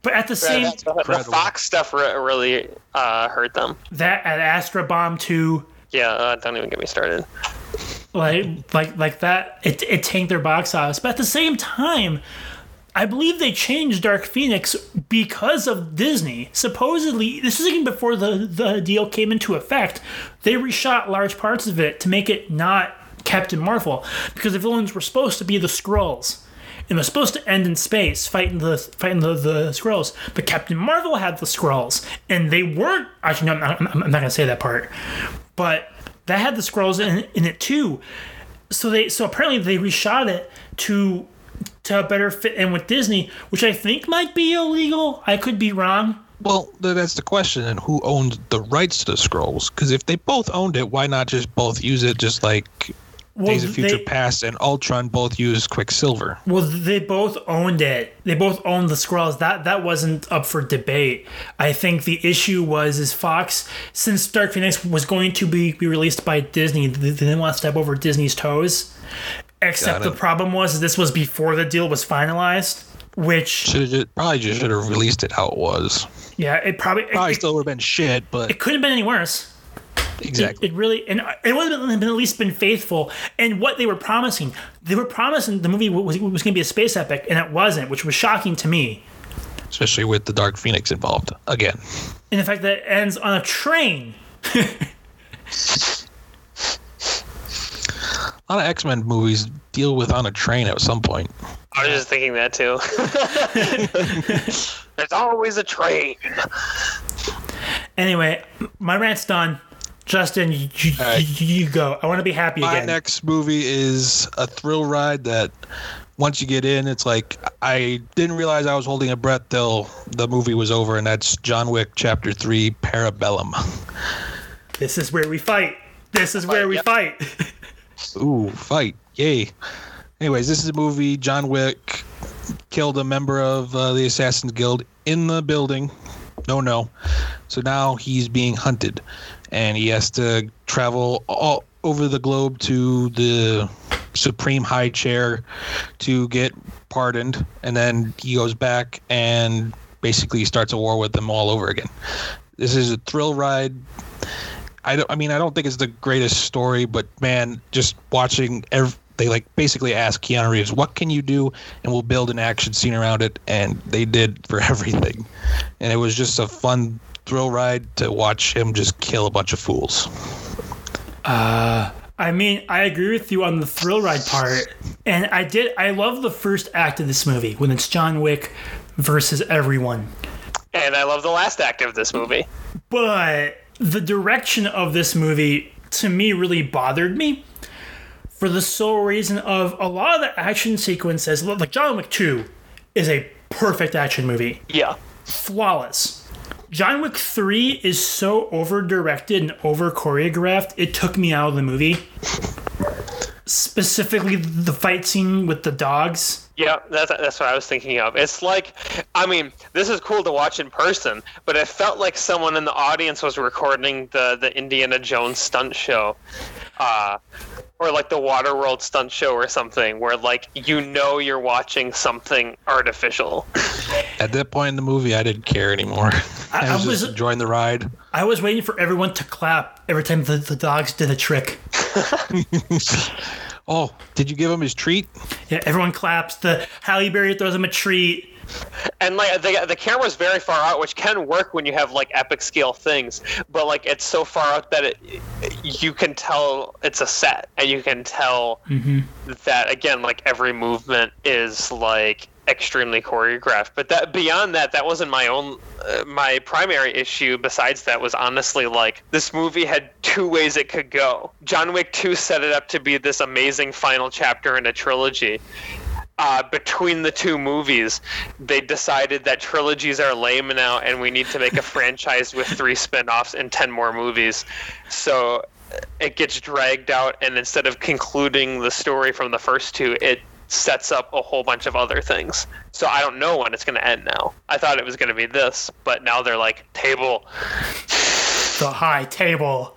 But at the same the, the Fox stuff re- really uh, hurt them. that at Astra Bomb 2 Yeah, uh, don't even get me started. like like like that it, it tanked their box office but at the same time i believe they changed dark phoenix because of disney. Supposedly this is even before the, the deal came into effect. They reshot large parts of it to make it not captain marvel because the villains were supposed to be the Skrulls and was supposed to end in space fighting the fighting the, the Skrulls but captain marvel had the Skrulls and they weren't actually no, i'm, I'm not gonna say that part but that had the Skrulls in, in it too. So they so apparently they reshot it to to better fit in with Disney, which I think might be illegal. I could be wrong. Well, that's the question. And who owned the rights to the Skrulls? Because if they both owned it, why not just both use it? Just like Well, Days of Future they, Past and Ultron both use Quicksilver. well, they both owned it. They both owned the Skrulls. That that wasn't up for debate. I think the issue was is Fox, since Dark Phoenix was going to be, be released by Disney, they they didn't want to step over Disney's toes. Except the problem was this was before the deal was finalized, which Should have probably just should have released it how it was. yeah, it probably Probably it, still would have been shit, but it couldn't have been any worse. exactly. It, it really and uh, it would have been, been at least been faithful and what they were promising. They were promising the movie was, was going to be a space epic, and it wasn't, which was shocking to me. Especially with the Dark Phoenix involved again. And the fact that it ends on a train. [LAUGHS] A lot of X Men movies deal with on a train at some point. I was just thinking that too. [LAUGHS] There's always a train. Anyway, my rant's done. Justin, you, you, All right. you, you go. I want to be happy My again. next movie is a thrill ride that once you get in, it's like I didn't realize I was holding a breath till the movie was over, and that's John Wick Chapter 3 Parabellum. This is where we fight. This is where we yep. fight. [LAUGHS] Ooh, fight. Yay. Anyways, this is a movie. John Wick killed a member of uh, the Assassin's Guild in the building. No, no. So now he's being hunted, and he has to travel all over the globe to the Supreme High Chair to get pardoned, and then he goes back and basically starts a war with them all over again. This is a thrill ride. I don't. I mean, I don't think it's the greatest story, but man, just watching ev- they like basically ask Keanu Reeves, "What can you do?" and we'll build an action scene around it, and they did for [LAUGHS] everything, and it was just a fun thrill ride to watch him just kill a bunch of fools. Uh, I mean, I agree with you on the thrill ride part. And I did, I love the first act of this movie when it's John Wick versus everyone. And I love the last act of this movie. But the direction of this movie to me really bothered me for the sole reason of a lot of the action sequences, like John Wick 2 is a perfect action movie. Yeah. flawless. John Wick 3 is so over directed and over choreographed, it took me out of the movie. Specifically, the fight scene with the dogs. Yeah, that's that's what I was thinking of. It's like, I mean, this is cool to watch in person, but it felt like someone in the audience was recording the the Indiana Jones stunt show, uh, or like the Waterworld stunt show or something, where like you know you're watching something artificial. At that point in the movie, I didn't care anymore. [LAUGHS] I, I was was- just enjoying the ride. I was waiting for everyone to clap every time the, the dogs did a trick. [LAUGHS] Oh, did you give him his treat? Yeah, everyone claps. The Halle Berry throws him a treat. And like the the camera's very far out, which can work when you have like epic scale things, but like it's so far out that it you can tell it's a set, and you can tell mm-hmm. that again, like every movement is like extremely choreographed. But that beyond that, that wasn't my own uh, my primary issue. Besides that, was honestly like this movie had two ways it could go. John Wick Two set it up to be this amazing final chapter in a trilogy uh, between the two movies, they decided that trilogies are lame now, and we need to make a [LAUGHS] franchise with three spin-offs and ten more movies. So uh, it gets dragged out, and instead of concluding the story from the first two, it sets up a whole bunch of other things. So I don't know when it's going to end now. I thought it was going to be this, but now they're like table The high table.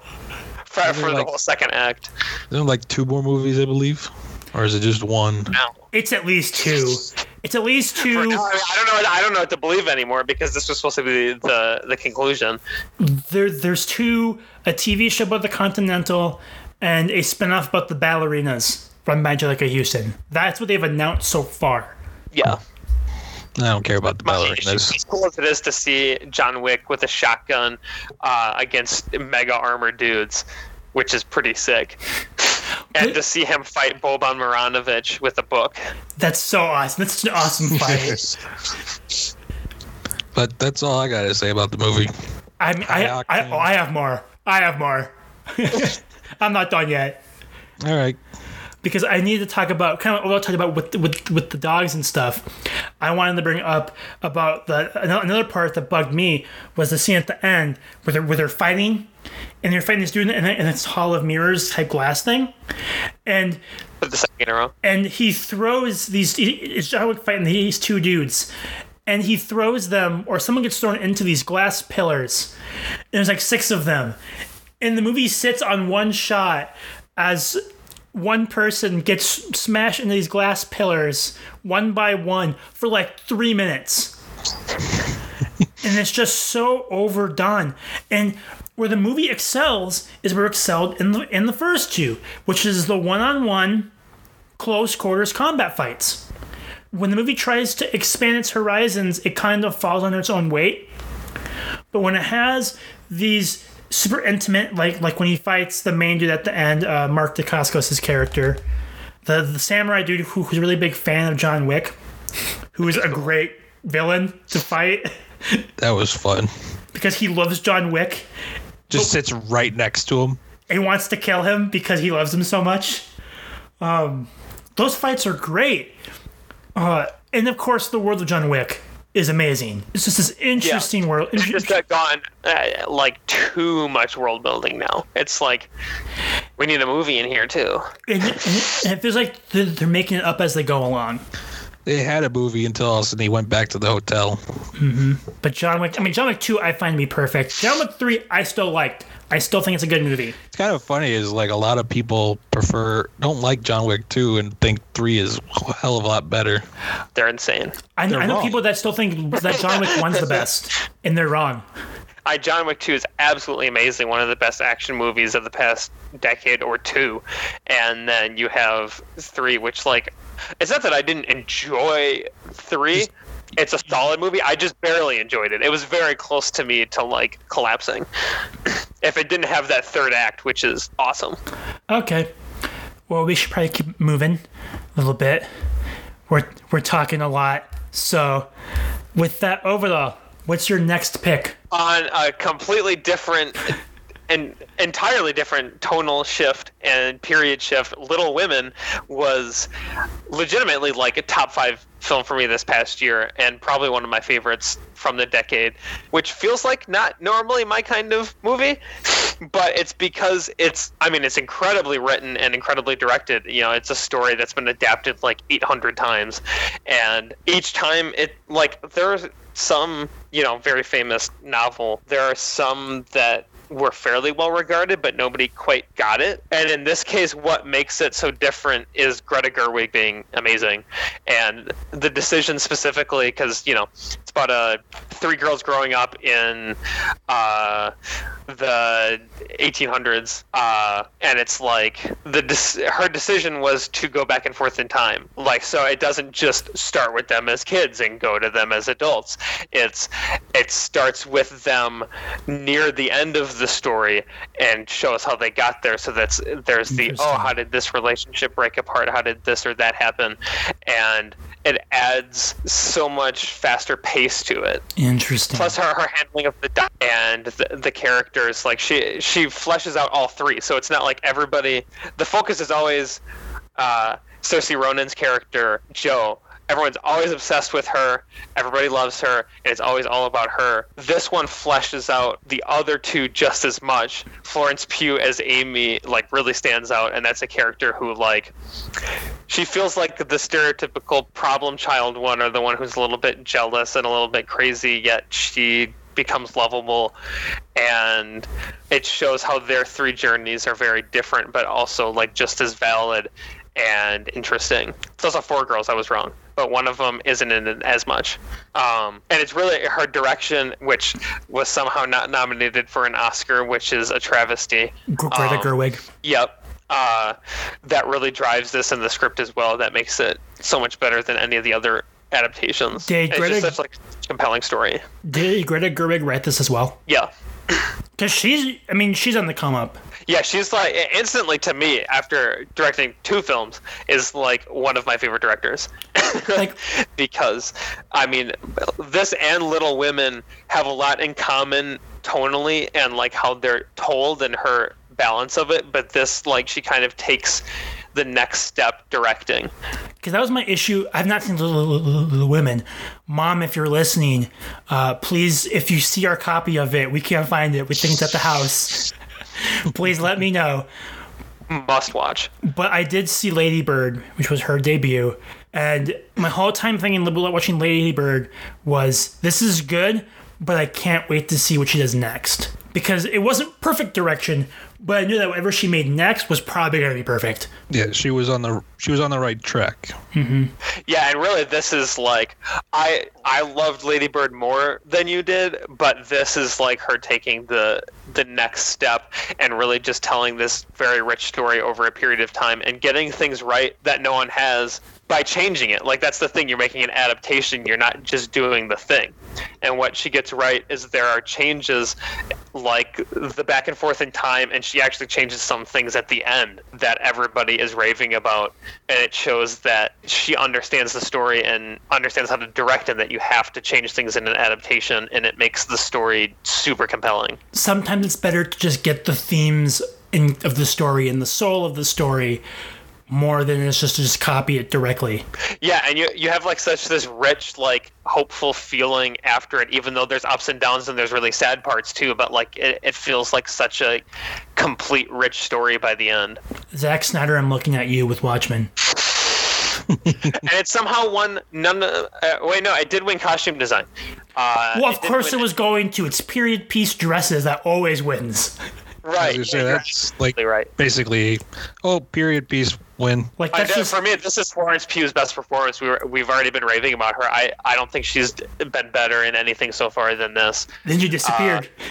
for, They're for the whole second act. Isn't there like two more movies, I believe, or is it just one? Now. It's at least two. It's at least two. now, I, mean, I don't know. I don't know what to believe anymore because this was supposed to be the the conclusion. There, there's two. A TV show about the Continental, and a spinoff about the ballerinas from Anjelica Huston. That's what they've announced so far. Yeah. I don't care about the ballerinas. As cool as it is to see John Wick with a shotgun uh, against mega armor dudes, which is pretty sick. And to see him fight Boban Marjanovic with a book. That's so awesome. That's such an awesome [LAUGHS] fight. But that's all I gotta say about the movie. I, mean, I, High I, oh, I have more. I have more. [LAUGHS] I'm not done yet All right. Because I need to talk about kind of what I talked about with with with the dogs and stuff. I wanted to bring up about the another part that bugged me was the scene at the end where they're where they're fighting and they're fighting this dude in, in this hall of mirrors type glass thing, and the second row. and he throws these. he- It's John Wick fighting these two dudes, and he throws them, or someone gets thrown into these glass pillars. And there's like six of them, and the movie sits on one shot as one person gets smashed into these glass pillars one by one for like three minutes. and it's just so overdone. And where the movie excels is where it excelled in the in the first two, which is the one-on-one close quarters combat fights. When the movie tries to expand its horizons, it kind of falls under its own weight. But when it has these super intimate, like like when he fights the main dude at the end, uh, Mark Dacascos' character, the the samurai dude who, who's a really big fan of John Wick, who is a great villain to fight [LAUGHS] That was fun. because he loves John Wick Just sits right next to him. He wants to kill him because he loves him so much. Um, those fights are great. Uh, and of course, the world of John Wick is amazing. It's just this interesting world. It's just got gone uh, like too much world building now. It's like we need a movie in here too. and, and it feels like they're they're making it up as they go along. They had a movie until all of a sudden he went back to the hotel. But John Wick, I mean, John Wick 2, I find to be perfect. John Wick 3, I still liked. I still think it's a good movie. It's kind of funny is like a lot of people prefer don't like John Wick 2 and think 3 is [LAUGHS] a hell of a lot better. They're insane. I, They're I know people that still think that John Wick 1's the [LAUGHS] best, and they're wrong. I John Wick 2 is absolutely amazing, one of the best action movies of the past decade or two. And then you have 3 which like it's not that I didn't enjoy 3. It's a solid movie. I just barely enjoyed it. It was very close to me to like collapsing. If it didn't have that third act, which is awesome. Okay. Well, we should probably keep moving a little bit. We're we're talking a lot. So, with that overall, what's your next pick? on a completely different and entirely different tonal shift and period shift. Little women was legitimately like a top five film for me this past year and probably one of my favorites from the decade which feels like not normally my kind of movie but it's because it's i mean it's incredibly written and incredibly directed. You know it's a story that's been adapted like 800 times. And each time it like there's some you know very famous novel. There are some that were fairly well regarded, but nobody quite got it. And in this case, what makes it so different is Greta Gerwig being amazing, and the decision specifically because you know it's about uh, three girls growing up in uh, the 1800s, uh, and it's like the dec- her decision was to go back and forth in time, like so it doesn't just start with them as kids and go to them as adults. It's it starts with them near the end of the story and shows how they got there. So that's there's the oh, how did this relationship break apart? How did this or that happen? And it adds so much faster pace to it Interesting. plus her, her handling of the di- and the, the characters like she she fleshes out all three so it's not like everybody the focus is always uh Saoirse Ronan's character Jo everyone's always obsessed with her. Everybody loves her and it's always all about her. This one fleshes out the other two just as much. Florence Pugh as Amy like really stands out and that's a character who like she feels like the stereotypical problem child one, or the one who's a little bit jealous and a little bit crazy, yet she becomes lovable. And it shows how their three journeys are very different but also like just as valid and interesting. It's also four girls. I was wrong but one of them isn't in it as much um, and it's really her direction which was somehow not nominated for an oscar which is a travesty Greta Um, Gerwig. Yep. Uh, that really drives this in the script as well. That makes it so much better than any of the other adaptations. Did it's Greta- just such like compelling story. Did Greta Gerwig write this as well? Yeah. [CLEARS THROAT] Because she's, I mean, she's on the come up. Yeah, she's like instantly to me after directing two films is like one of my favorite directors. [LAUGHS] Like- because I mean, this and Little Women have a lot in common tonally and like how they're told and her balance of it, but this like she kind of takes the next step directing. Because that was my issue. I've not seen Little, Little- Little Women. Mom, if you're listening, uh, please, if you see our copy of it, we can't find it. We think it's at the house. Please let me know. Must watch. But I did see Lady Bird, which was her debut, and my whole time thinking about watching Lady Bird was this is good, but I can't wait to see what she does next because it wasn't perfect direction, but I knew that whatever she made next was probably going to be perfect. Yeah, she was on the she was on the right track. Mm-hmm. Yeah, and really this is like I I loved Lady Bird more than you did, but this is like her taking the the next step and really just telling this very rich story over a period of time and getting things right that no one has by changing it. Like that's the thing, you're making an adaptation, you're not just doing the thing. And what she gets right is there are changes like the back and forth in time and she actually changes some things at the end that everybody is raving about and it shows that she understands the story and understands how to direct and that you have to change things in an adaptation and it makes the story super compelling Sometimes it's better to just get the themes in, of the story and the soul of the story more than it's just to just copy it directly. yeah and you you have like such this rich like hopeful feeling after it even though there's ups and downs and there's really sad parts too but like it, it feels like such a complete rich story by the end Zack Snyder, I'm looking at you with Watchmen. [LAUGHS] and it somehow won none of, uh, wait no it did win costume design uh, Well, of course it was going to. It's period piece dresses that always wins. I right was yeah, that's like right basically oh period piece win. Like that's just for me, this is Florence Pugh's best performance. We were, we've already been raving about her. I, I don't think she's been better in anything so far than this. then you disappeared. Uh,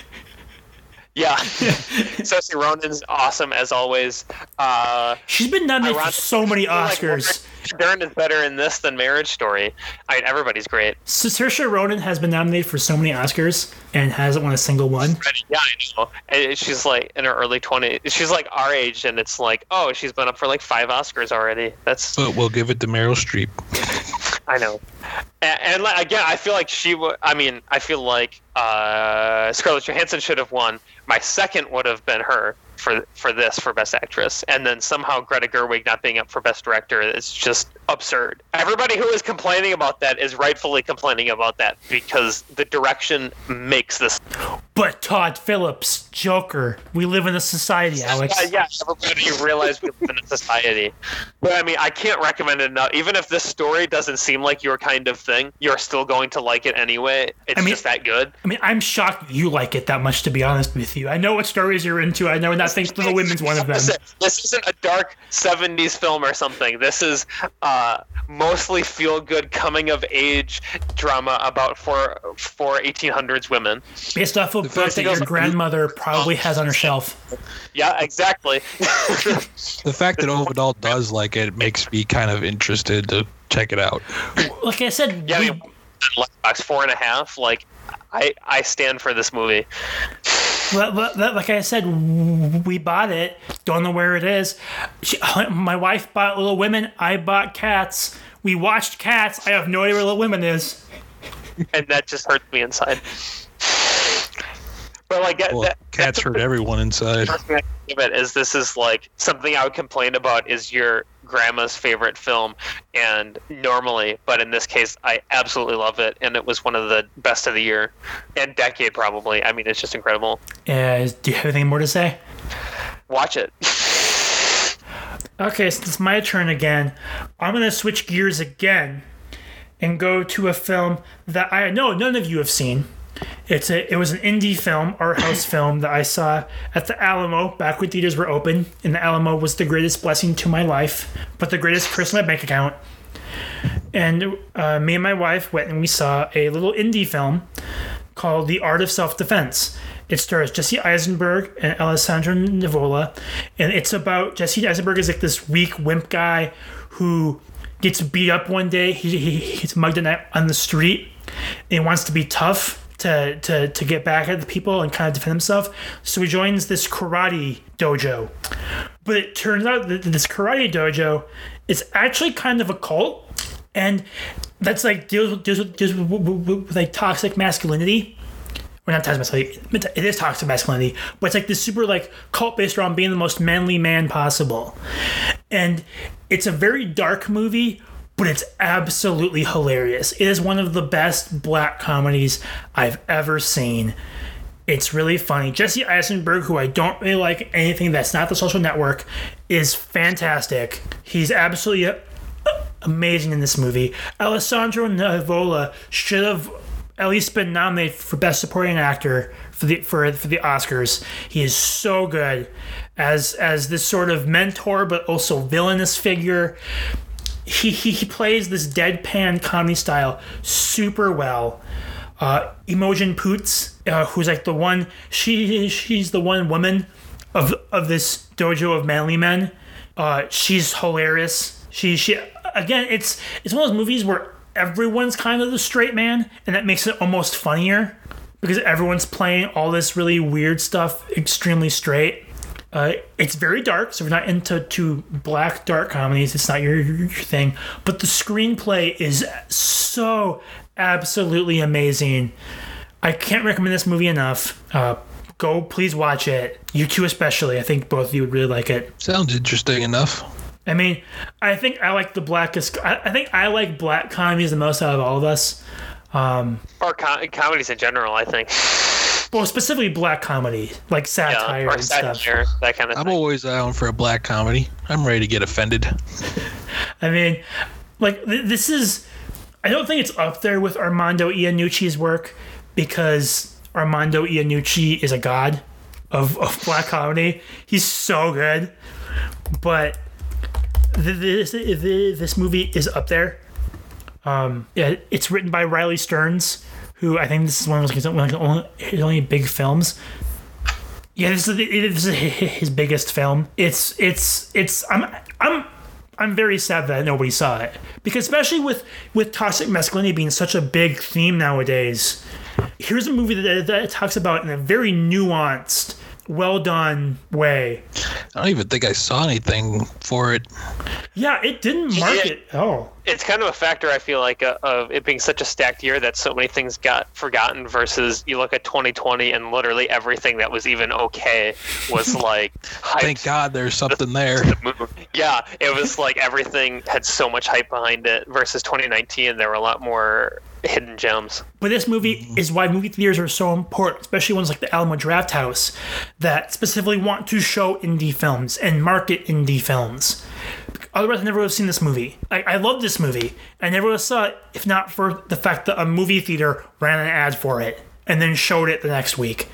Yeah, [LAUGHS] Saoirse Ronan's awesome as always. Uh, She's been nominated for so many I feel like Oscars. Laura Dern is better in this than Marriage Story. I mean, everybody's great. Saoirse Ronan has been nominated for so many Oscars and hasn't won a single one. Yeah, I know. And she's like in her early 20s. She's like our age, and it's like, oh, she's been up for like five Oscars already. That's But we'll give it to Meryl Streep. I know. And, and again, I feel like she would. I mean, I feel like uh, Scarlett Johansson should have won. My second would have been her for for this for Best Actress, and then somehow Greta Gerwig not being up for Best Director is just absurd. Everybody who is complaining about that is rightfully complaining about that because the direction makes this. But Todd Phillips, Joker, we live in a society, Alex. Yeah, yeah, everybody [LAUGHS] realize we live in a society. But I mean, I can't recommend it enough. Even if this story doesn't seem like your kind of thing, you're still going to like it anyway. It's I mean- just that good. I mean, I'm shocked you like it that much, to be honest with you. I know what stories you're into. I know not think Little Women's one of them. Listen, This isn't a dark '70s film or something. This is uh, mostly feel-good coming-of-age drama about four four 1800s women. Based off of The book fact that that your it's- grandmother probably has on her shelf. Yeah, exactly. The fact that Overall does like it makes me kind of interested to check it out. Like I said, yeah, I we, mean, Letterboxd four and a half. Like, I I stand for this movie. Well, well, that- like I said, we bought it. Don't know where it is. She, my wife bought Little Women. I bought Cats. We watched Cats. I have no idea where Little Women is. and that just hurts me inside. But like that, Well, that cats that's hurt everyone inside. first thing I think of it is this is like something I would complain about is your grandma's favorite film, and normally, but in this case, I absolutely love it, and it was one of the best of the year and decade probably. I mean, it's just incredible. Uh, do you have anything more to say? Watch it. [LAUGHS] Okay, so it's my turn again. I'm gonna switch gears again and go to a film that I know none of you have seen. It's a it was an indie film, art house [CLEARS THROAT] film that I saw at the Alamo back when theaters were open, and the Alamo was the greatest blessing to my life, but the greatest curse in my bank account. And uh, me and my wife went and we saw a little indie film called The Art of Self Defense. It stars Jesse Eisenberg and Alessandro Nivola, and it's about Jesse Eisenberg is like this weak wimp guy who gets beat up one day. He, he gets mugged on the street, and he wants to be tough to, to, to get back at the people and kind of defend himself. So he joins this karate dojo. But it turns out that this karate dojo is actually kind of a cult, and that's like deals, deals, with, deals with, with, with like toxic masculinity. Or not toxic masculinity. It is toxic masculinity, but it's like this super like cult based around being the most manly man possible, and it's a very dark movie but it's absolutely hilarious. It is one of the best black comedies I've ever seen. It's really funny. Jesse Eisenberg, who I don't really like anything that's not the social network, is fantastic. He's absolutely uh, amazing in this movie. Alessandro Nivola should have at least been nominated for Best Supporting Actor for the for for the Oscars. He is so good as as this sort of mentor, but also villainous figure he, he, he plays this deadpan comedy style super well. Uh, Imogen Poots, uh, who's like the one, she she's the one woman of of this dojo of manly men. Uh, she's hilarious. She she again, it's it's one of those movies where everyone's kind of the straight man, and that makes it almost funnier because everyone's playing all this really weird stuff extremely straight. Uh, it's very dark, so if you're not into to black dark comedies, it's not your, your thing. But the screenplay is so absolutely amazing. I can't recommend this movie enough. Uh, go, please watch it. You two especially. I think both of you would really like it. Sounds interesting enough. I mean, I think I like the blackest. I, I think I like black comedies the most out of all of us. Um, or com- comedies in general, I think. Well, specifically black comedy, like satire yeah, and stuff. That kind of thing. I'm thing. always down for a black comedy. I'm ready to get offended. [LAUGHS] I mean, like th- this is. I don't think it's up there with Armando Iannucci's work because Armando Iannucci is a god of, of black comedy. He's so good, but th- this this movie is up there. Um, yeah, it's written by Riley Stearns, who I think this is one of his only, his only big films. Yeah, this is, this is his biggest film. It's it's it's I'm I'm I'm very sad that nobody saw it because especially with with toxic masculinity being such a big theme nowadays. Here's a movie that, that talks about in a very nuanced, well done way. I don't even think I saw anything for it. Yeah, it didn't market Yeah. at all. it's kind of a factor I feel like uh, of it being such a stacked year that so many things got forgotten versus you look at 2020 and literally everything that was even okay was [LAUGHS] like hyped Thank God there's something [LAUGHS] there. the. Yeah, it was like everything had so much hype behind it versus 2019 there were a lot more hidden gems. But this movie is why movie theaters are so important, especially ones like the Alamo Drafthouse that specifically want to show indie films and market indie films. Otherwise, I never would have seen this movie. I, I love this movie. I never would have saw it if not for the fact that a movie theater ran an ad for it and then showed it the next week.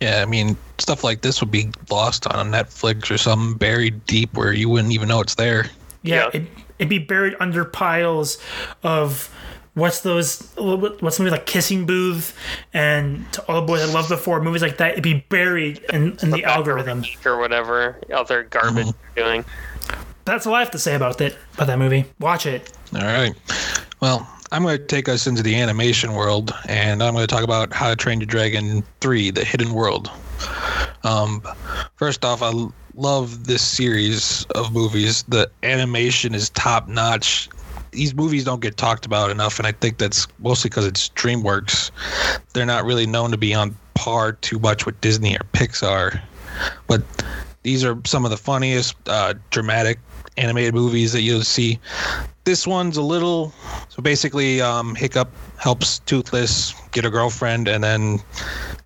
Yeah, I mean, stuff like this would be lost on Netflix or something buried deep where you wouldn't even know it's there. Yeah, Yeah. It, it'd be buried under piles of what's those? What's the movie like Kissing Booth and To All the Boys I Loved Before? Movies like that. It'd be buried in, in the algorithm. or whatever other garbage you're doing. That's all I have to say about that About that movie. Watch it. All right. Well, I'm going to take us into the animation world, and I'm going to talk about How to Train Your Dragon 3: The Hidden World. Um, first off, I love this series of movies. The animation is top notch. These movies don't get talked about enough, and I think that's mostly because it's DreamWorks. They're not really known to be on par too much with Disney or Pixar, but These are some of the funniest uh, dramatic animated movies that you'll see. This one's a little so basically um, Hiccup helps Toothless get a girlfriend, and then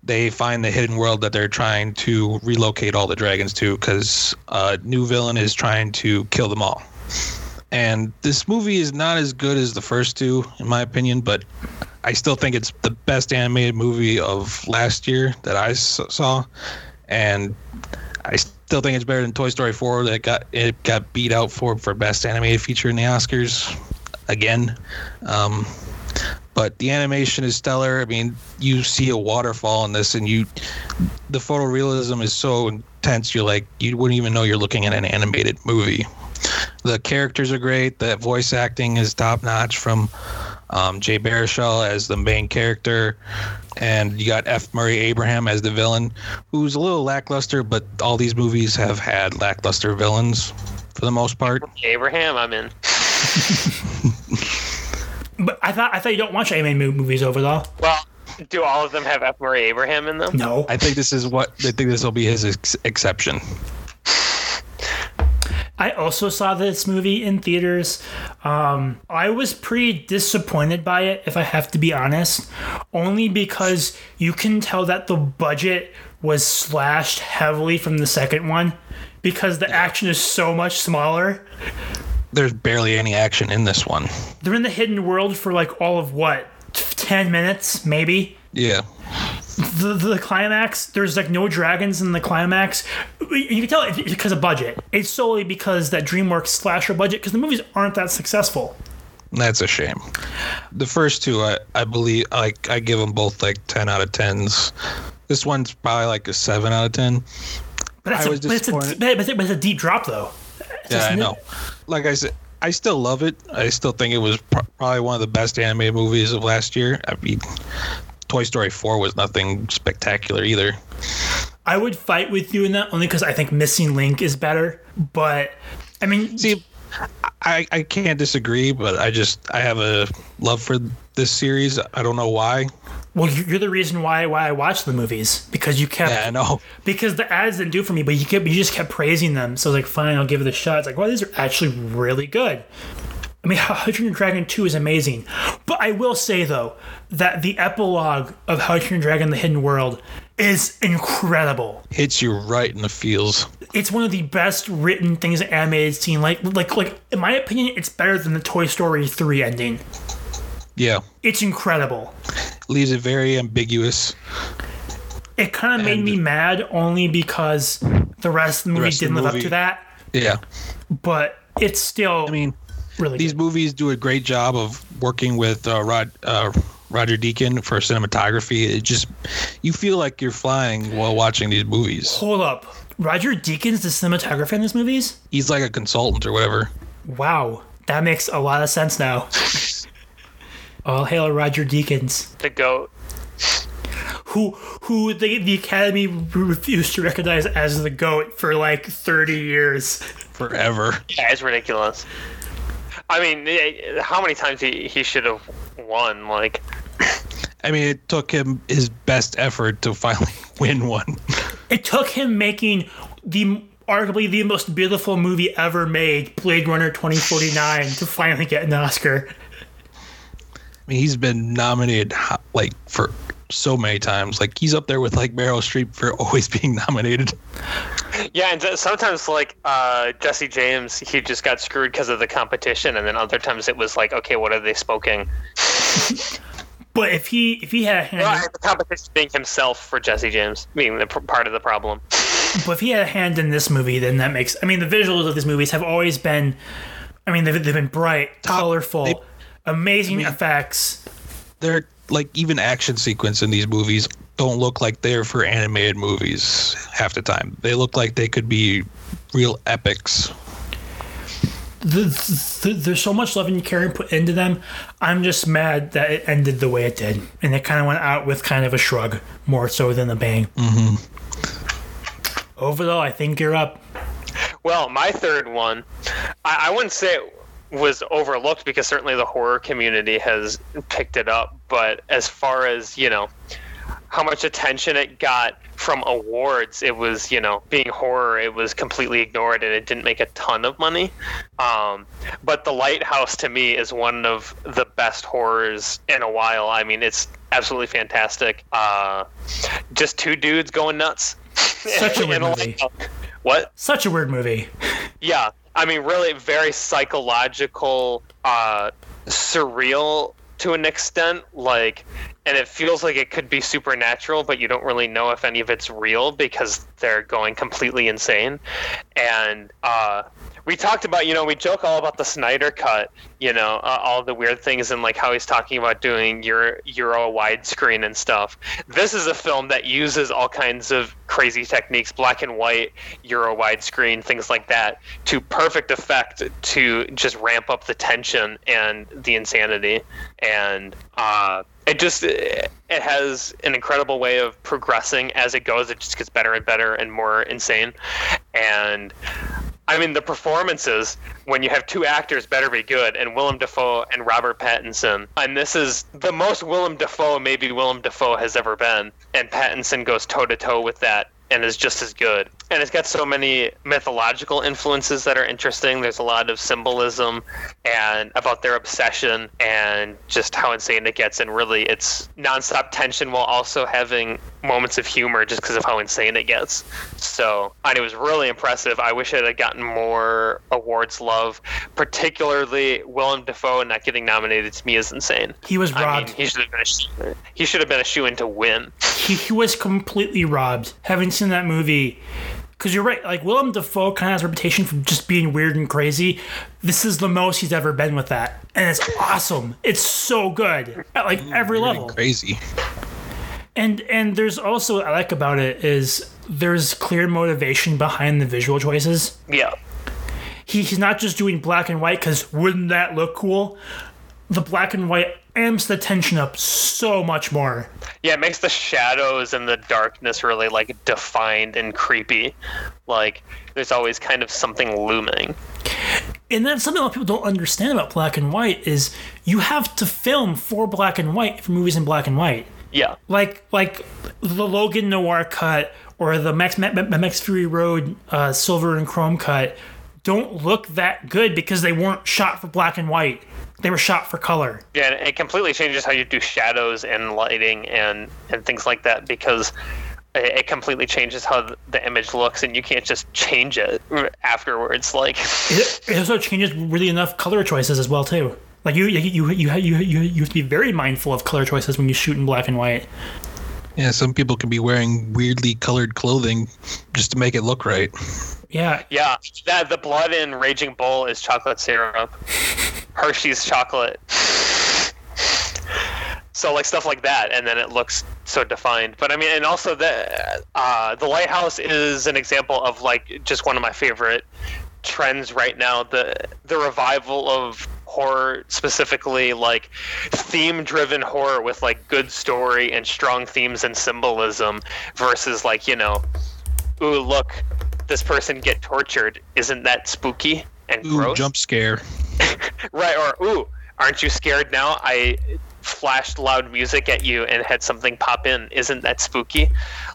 they find the hidden world that they're trying to relocate all the dragons to because a new villain is trying to kill them all. And this movie is not as good as the first two, in my opinion, but I still think it's the best animated movie of last year that I saw, and I still think it's better than Toy Story 4 that got it got beat out for for best animated feature in the Oscars again. Um, but the animation is stellar. I mean, you see a waterfall in this, and you, the photorealism is so intense. You're like, you wouldn't even know you're looking at an animated movie. The characters are great. The voice acting is top notch from um, Jay Baruchel as the main character, and you got F. Murray Abraham as the villain, who's a little lackluster. But all these movies have had lackluster villains for the most part. Abraham, I'm in. [LAUGHS] But I thought I thought you don't watch anime mo- movies overall. Well, do all of them have F. Murray Abraham in them? No. I think this is what I think this will be his ex- exception. I also saw this movie in theaters. Um, I was pretty disappointed by it, if I have to be honest, only because you can tell that the budget was slashed heavily from the second one because the action is so much smaller. There's barely any action in this one. They're in the hidden world for like all of what, 10 minutes, maybe? Yeah. The, the climax there's like no dragons in the climax you can tell it's because of budget it's solely because that dreamworks slasher budget because the movies aren't that successful That's a shame. The first two, I, I believe, like I give them both like ten out of tens. This one's probably like a seven out of ten. but that's I a, was but it's a, but it's a, it's deep drop though Yeah, I it? Like I said, I still love it. I still think it was pro- probably one of the best animated movies of last year. I mean, Toy Story Four was nothing spectacular either. i would fight with you in that only because i think missing link is better but i mean See, I, I can't disagree, but I just I have a love for this series. I don't know why. well you're the reason why why i watched the movies because you kept Yeah, I know. because the ads didn't do for me, but you kept you just kept praising them. So I was like, fine, I'll give it a shot. It's like, well, these are actually really good. I mean, [LAUGHS] How to Train Your Dragon 2 is amazing. But I will say though that the epilogue of How to Train Your Dragon: The Hidden World is incredible. Hits you right in the feels. It's one of the best written things that animated seen. Like like like in my opinion, it's better than the Toy Story 3 ending. Yeah, It's incredible. leaves it very ambiguous. It kind of made me mad only because the rest of the movie didn't the live up to that. Yeah, But it's still I mean, really these good. movies do a great job of working with uh, Rod uh, Roger Deakin for cinematography. It just you feel like you're flying while watching these movies. Hold up. Roger Deakins, the cinematographer in these movies? He's like a consultant or whatever. Wow. That makes a lot of sense now. [LAUGHS] All hail Roger Deakins, The goat. who who the, the Academy refused to recognize as the GOAT for like 30 years. Forever. Yeah, it's ridiculous. I mean, eh, how many times he, he should have won? Like, I mean, it took him his best effort to finally [LAUGHS] win one. It took him making the arguably the most beautiful movie ever made, Blade Runner 2049, to finally get an Oscar. I mean, he's been nominated like for so many times. Like he's up there with like Meryl Streep for [LAUGHS] always being nominated. yeah, and sometimes like uh, Jesse James, he just got screwed because of the competition, and then other times it was like, okay, what are they smoking? [LAUGHS] But if he if he had a hand Well, the competition being himself for Jesse James being the pr- part of the problem. [LAUGHS] But if he had a hand in this movie, then that makes. I mean, the visuals of these movies have always been. I mean, they've, they've been bright, colorful, they- amazing effects. They're like even action sequence in these movies don't look like they're for animated movies half the time. They look like they could be real epics. The, the, there's so much love and care put into them. I'm just mad that it ended the way it did, and it kind of went out with kind of a shrug, more so than a bang. Mm-hmm. Overall, I think you're up. Well, my third one, I, I wouldn't say it was overlooked because certainly the horror community has picked it up. But as far as you know, how much attention it got from awards, it was you know being horror, it was completely ignored and it didn't make a ton of money. Um, but The Lighthouse to me is one of the best horrors in a while. I mean, it's absolutely fantastic. Uh, just two dudes going nuts. Such a [LAUGHS] weird movie. What? Such a weird movie. Yeah, I mean, really, very psychological, uh, surreal to an extent. Like, and it feels like it could be supernatural, but you don't really know if any of it's real because they're going completely insane. And uh, we talked about, you know, we joke all about the Snyder cut, you know, uh, all the weird things and like how he's talking about doing Euro, Euro widescreen and stuff. This is a film that uses all kinds of crazy techniques, black and white, Euro widescreen, things like that, to perfect effect to just ramp up the tension and the insanity. And uh, it just it has an incredible way of progressing as it goes. It just gets better and better and more insane. And I mean, the performances when you have two actors better be good, and Willem Dafoe and Robert Pattinson. And this is the most Willem Dafoe maybe Willem Dafoe has ever been, and Pattinson goes toe to toe with that and is just as good. And it's got so many mythological influences that are interesting. There's a lot of symbolism and about their obsession and just how insane it gets. And really, it's nonstop tension while also having moments of humor just because of how insane it gets. So, and it was really impressive. I wish it had gotten more awards love, particularly Willem Dafoe not getting nominated to me is insane. He was I robbed. mean, he should have been a, he should have been a shoe in to win. he, he was completely robbed. Having seen that movie, because you're right, like Willem Dafoe kind of has a reputation for just being weird and crazy. This is the most he's ever been with that, and it's awesome. It's so good at like every Really level. crazy. And and there's also what I like about it is there's clear motivation behind the visual choices. Yeah. He, he's not just doing black and white because wouldn't that look cool? The black and white amps the tension up so much more. Yeah, it makes the shadows and the darkness really like defined and creepy. Like there's always kind of something looming. And that's something a lot of people don't understand about black and white is you have to film for black and white for movies in black and white. Yeah. Like like the Logan Noir cut or the Max Ma- Ma- Max Fury Road uh, silver and chrome cut don't look that good because they weren't shot for black and white. They were shot for color. Yeah, and it completely changes how you do shadows and lighting and and things like that because it it completely changes how the image looks and you can't just change it afterwards like It, it also changes really enough color choices as well too. Like you you you you you you, you have to be very mindful of color choices when you shoot in black and white. Yeah, some people can be wearing weirdly colored clothing just to make it look right. Yeah, yeah that the blood in raging bull is chocolate syrup [LAUGHS] hershey's chocolate. So like stuff like that and then it looks so defined. But i mean and also the uh, the lighthouse is an example of like just one of my favorite trends right now. The the revival of horror specifically like theme driven horror with like good story and strong themes and symbolism versus like you know ooh look this person get tortured. Isn't that spooky and Ooh, gross? jump scare. [LAUGHS] right or ooh aren't you scared now? I flashed loud music at you and had something pop in. Isn't that spooky?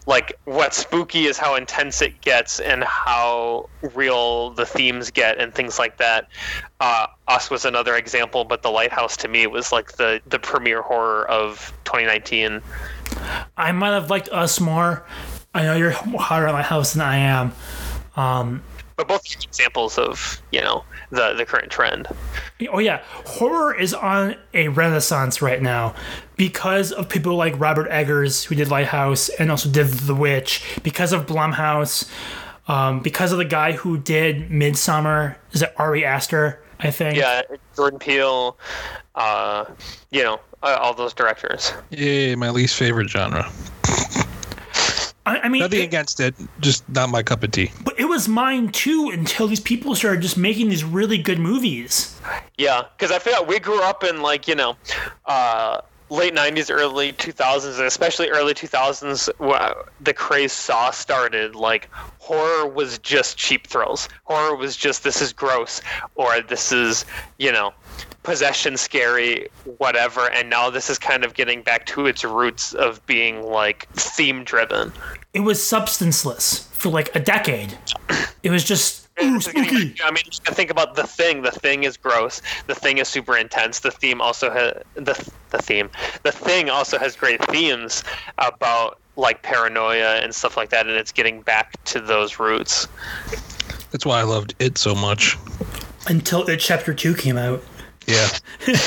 Like what's spooky is how intense it gets and how real the themes get and things like that. Uh, us was another example but the lighthouse to me was like the the premier horror of 2019 I might have liked us more. I know you're hotter on my house than I am. Um, but both examples of you know the the current trend oh yeah, horror is on a renaissance right now because of people like Robert Eggers who did Lighthouse and also did The Witch. Because of Blumhouse. Um, because of the guy who did Midsommar. Is it Ari Aster? I think. yeah jordan peele uh, you know uh, all those directors Yay, my least favorite genre. I, I mean, Nothing it- against it, just not my cup of tea. but it was mine too until these people started just making these really good movies. Yeah, because I feel like we grew up in like you know, uh, late '90s, early 2000s, and especially early 2000s. wh- The craze saw started. Like horror was just cheap thrills. Horror was just this is gross or this is you know possession scary whatever and now this is kind of getting back to its roots of being like theme driven It was substanceless for like a decade. It was just ooh spooky. I mean, just think about the thing. The thing is gross. The thing is super intense. The theme also has the the theme. The thing also has great themes about like paranoia and stuff like that, and it's getting back to those roots. That's why I loved it so much. Until it chapter two came out. Yeah. [LAUGHS]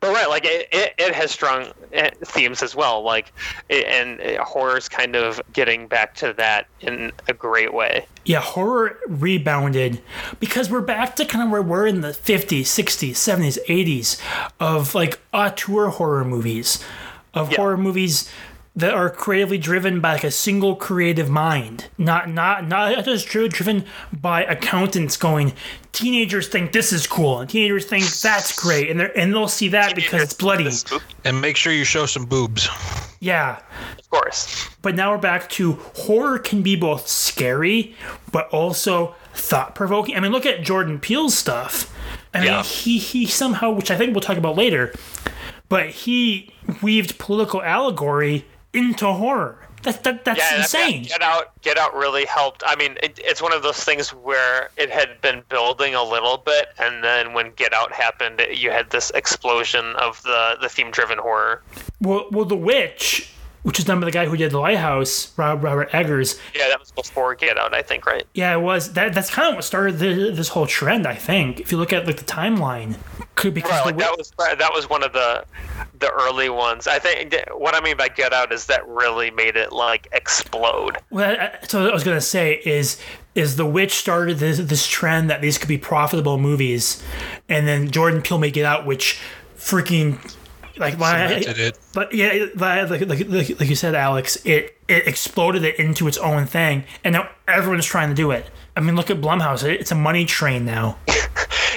But right, like it, it, it has strong eh, themes as well. Like, and eh, horror's kind of getting back to that in a great way. Yeah, horror rebounded because we're back to kind of where we're in the 50s, 60s, 70s, 80s of like auteur horror movies, of Yeah. horror movies that are creatively driven by like a single creative mind, not not not just dri- driven by accountants going. Teenagers think this is cool, and teenagers think that's great, and they are and they'll see that because it's bloody. And make sure you show some boobs. Yeah, Of course. but now we're back to horror can be both scary but also thought provoking. I mean, look at Jordan Peele's stuff. I mean, Yeah. he he somehow, which I think we'll talk about later, but he weaved political allegory into horror. That, that that's Yeah, insane. Get Out, Get Out really helped. I mean, it, it's one of those things where it had been building a little bit, and then when Get Out happened, you had this explosion of the the theme driven horror. Well, well, The Witch, which is done by the guy who did The Lighthouse, Rob, Robert Eggers. Yeah, that was before Get Out, I think, right? Yeah, it was that. That's kind of what started the, this whole trend. I think if you look at like the timeline, could because Right, like that was that was one of the the early ones. I think what I mean by Get Out is that really made it like explode. Well, I- so what I was gonna say is is the witch started this, this trend that these could be profitable movies, and then Jordan Peele made Get Out, which freaking like why Cemented it. but yeah, like, like, like, like, like you said, Alex, it it exploded it into its own thing, and now everyone's trying to do it. I mean, look at Blumhouse; it, it's a money train now. [LAUGHS]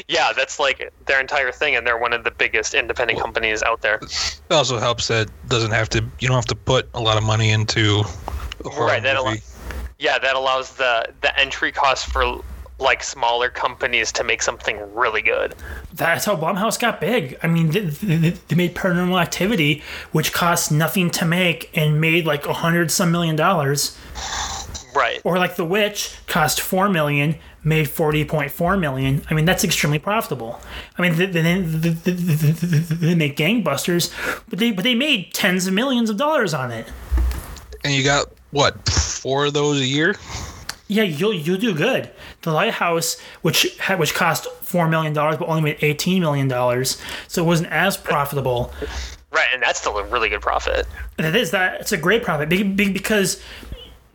Yeah, that's like their entire thing, and they're one of the biggest independent companies out there. It also helps that doesn't have to. You don't have to put a lot of money into a horror Right, that movie. Yeah, that allows the the entry cost for like smaller companies to make something really good. That's how Blumhouse got big. I mean, they, they, they made Paranormal Activity, which cost nothing to make and made like a hundred some million dollars. Right. or like The Witch cost four million, made forty point four million. I mean, that's extremely profitable. I mean, they, they, they, they, they make gangbusters, but they but they made tens of millions of dollars on it. And you got what four of those a year? Yeah, you'll you'll do good. The Lighthouse, which had, which cost four million dollars, but only made eighteen million dollars, so it wasn't as profitable. Right, and that's still a really good profit. And it is that it's a great profit be- be- because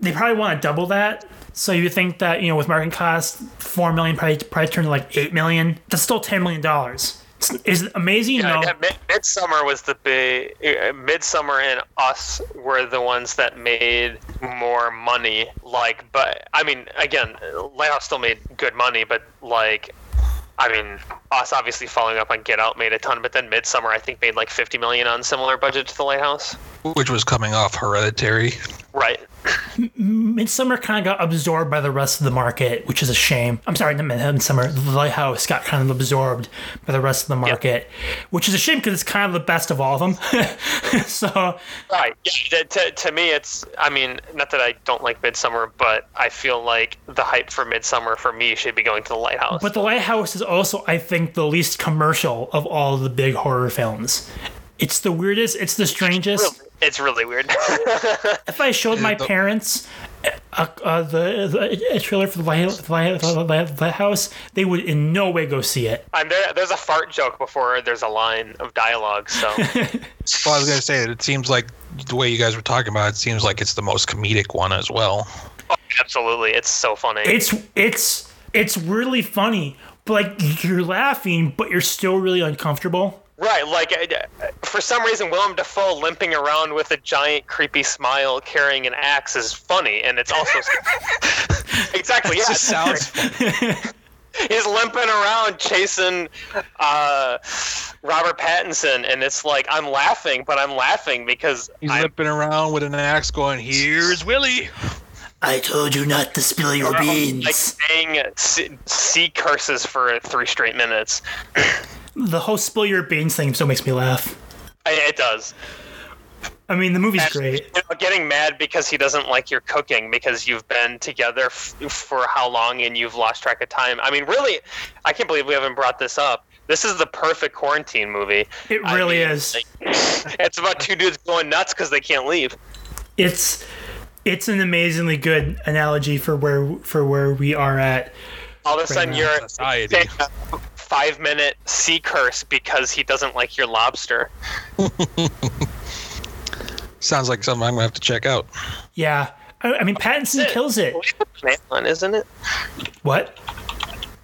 they probably want to double that. So you think that you know with marketing costs, four million probably probably turned to like eight million. That's still ten million dollars. Is amazing? Yeah, no. yeah, Mid- Midsommar was the big. Uh, Midsommar and Us were the ones that made more money. Like, but I mean, again, Lighthouse still made good money, but like, I mean, Us obviously following up on Get Out made a ton, but then Midsommar I think made like 50 million on similar budget to the Lighthouse. Which was coming off Hereditary. Right. Midsommar kind of got absorbed by the rest of the market, which is a shame. I'm sorry, not Midsommar. The Lighthouse got kind of absorbed by the rest of the market, which is a shame because it's kind of the best of all of them. [LAUGHS] so Right. Yeah. To, to me, it's. I mean, not that I don't like Midsommar, but I feel like the hype for Midsommar for me should be going to the Lighthouse. But The Lighthouse is also, I think, the least commercial of all the big horror films. It's the weirdest, it's the strangest. Really- it's really weird. [LAUGHS] If I showed my parents uh, uh, the, the a trailer for the Light- the the Light- Lighthouse, they would in no way go see it. I'm there, there's a fart joke before there's a line of dialogue, so [LAUGHS] Well, I was gonna say that it seems like the way you guys were talking about it, it seems like it's the most comedic one as well. absolutely, it's so funny. It's it's it's really funny, but like you're laughing, but you're still really uncomfortable. Right, like uh, for some reason, Willem Dafoe limping around with a giant creepy smile, carrying an axe, is funny, and it's also [LAUGHS] exactly yeah. It just sounds. [LAUGHS] He's limping around chasing uh, Robert Pattinson, and it's like I'm laughing, but I'm laughing because He's I'm limping around with an axe, going, "Here's Willie." I told you not to spill your beans. like saying sea, sea curses for three straight minutes. The whole spill your beans thing still makes me laugh. It does. I mean, the movie's And, great. You know, getting mad because he doesn't like your cooking because you've been together f- for how long and you've lost track of time. I mean, really, I can't believe we haven't brought this up. This is the perfect quarantine movie. It I really mean, is. like, [LAUGHS] it's about two dudes going nuts because they can't leave. It's it's an amazingly good analogy for where for where we are at. All of a sudden, now. you're Society. saying a five minute sea curse because he doesn't like your lobster. [LAUGHS] Sounds like something I'm gonna have to check out. Yeah, I, I mean Pattinson it. kills it. Man, isn't it? What?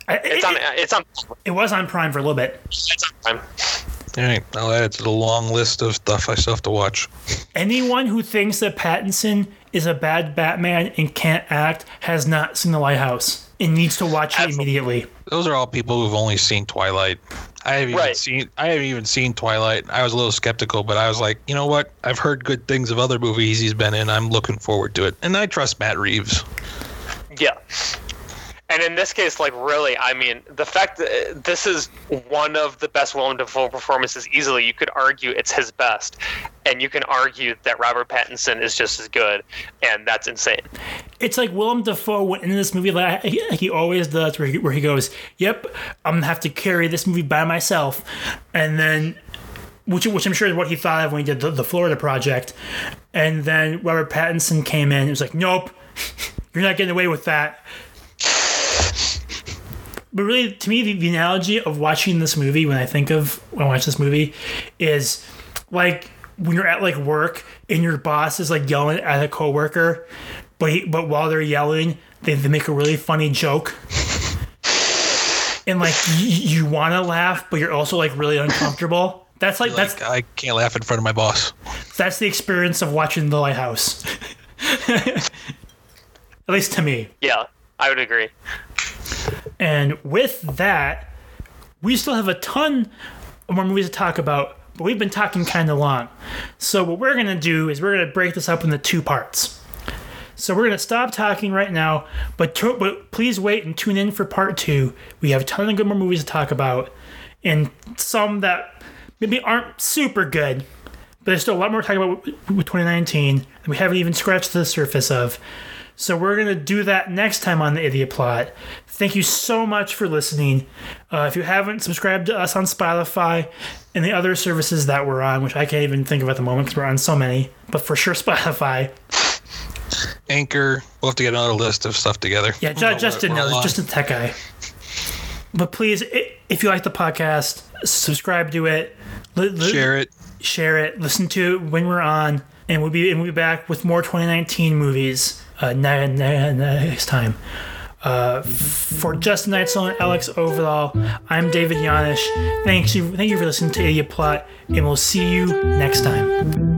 It's it, on. It's on. it was on Prime for a little bit. It's on Prime. All right, I'll add it to the long list of stuff I still have to watch. Anyone who thinks that Pattinson is a bad Batman and can't act has not seen The Lighthouse and needs to watch it Absolutely. immediately. Those are all people who've only seen Twilight. I haven't even seen. I haven't even seen Twilight. I was a little skeptical, but I was like, you know what? I've heard good things of other movies he's been in. I'm looking forward to it, and I trust Matt Reeves. Yeah. And in this case, like really, I mean, the fact that uh, this is one of the best Willem Dafoe performances easily, you could argue it's his best, and you can argue that Robert Pattinson is just as good, and that's insane. It's like Willem Dafoe went into this movie like he, he always does, where he, where he goes, "Yep, I'm gonna have to carry this movie by myself," and then, which which I'm sure is what he thought of when he did the, the Florida project, and then Robert Pattinson came in. and was like, "Nope, [LAUGHS] you're not getting away with that." But really, to me, the, the analogy of watching this movie when I think of when I watch this movie is like when you're at like work and your boss is like yelling at a coworker, but he, but while they're yelling, they, they make a really funny joke. And like you, you want to laugh, but you're also like really uncomfortable. That's like, that's I can't laugh in front of my boss. that's the experience of watching The Lighthouse. [LAUGHS] At least to me. Yeah, I would agree. And with that, we still have a ton more movies to talk about, but we've been talking kind of long. So, what we're going to do is we're going to break this up into two parts. So, we're going to stop talking right now, but, to, but please wait and tune in for part two. We have a ton of good more movies to talk about, and some that maybe aren't super good, but there's still a lot more to talk about with with 2019 that we haven't even scratched the surface of. So we're gonna do that next time on the Idiot Plot. Thank you so much for listening. Uh, if you haven't subscribed to us on Spotify and the other services that we're on, which I can't even think of at the moment because we're on so many, but for sure [LAUGHS] Spotify. Anchor. We'll have to get another list of stuff together. Yeah, ju- just to we're know, just a tech guy. But please, if you like the podcast, subscribe to it. Share it. share it, listen to it when we're on, and we'll be and we'll be back with more 2019 movies uh, ne- ne- next time. Uh, for Justin Neitzel and Alex Overall, I'm David Yanish. Thanks you, thank you for listening to Idiot Plot, and we'll see you next time.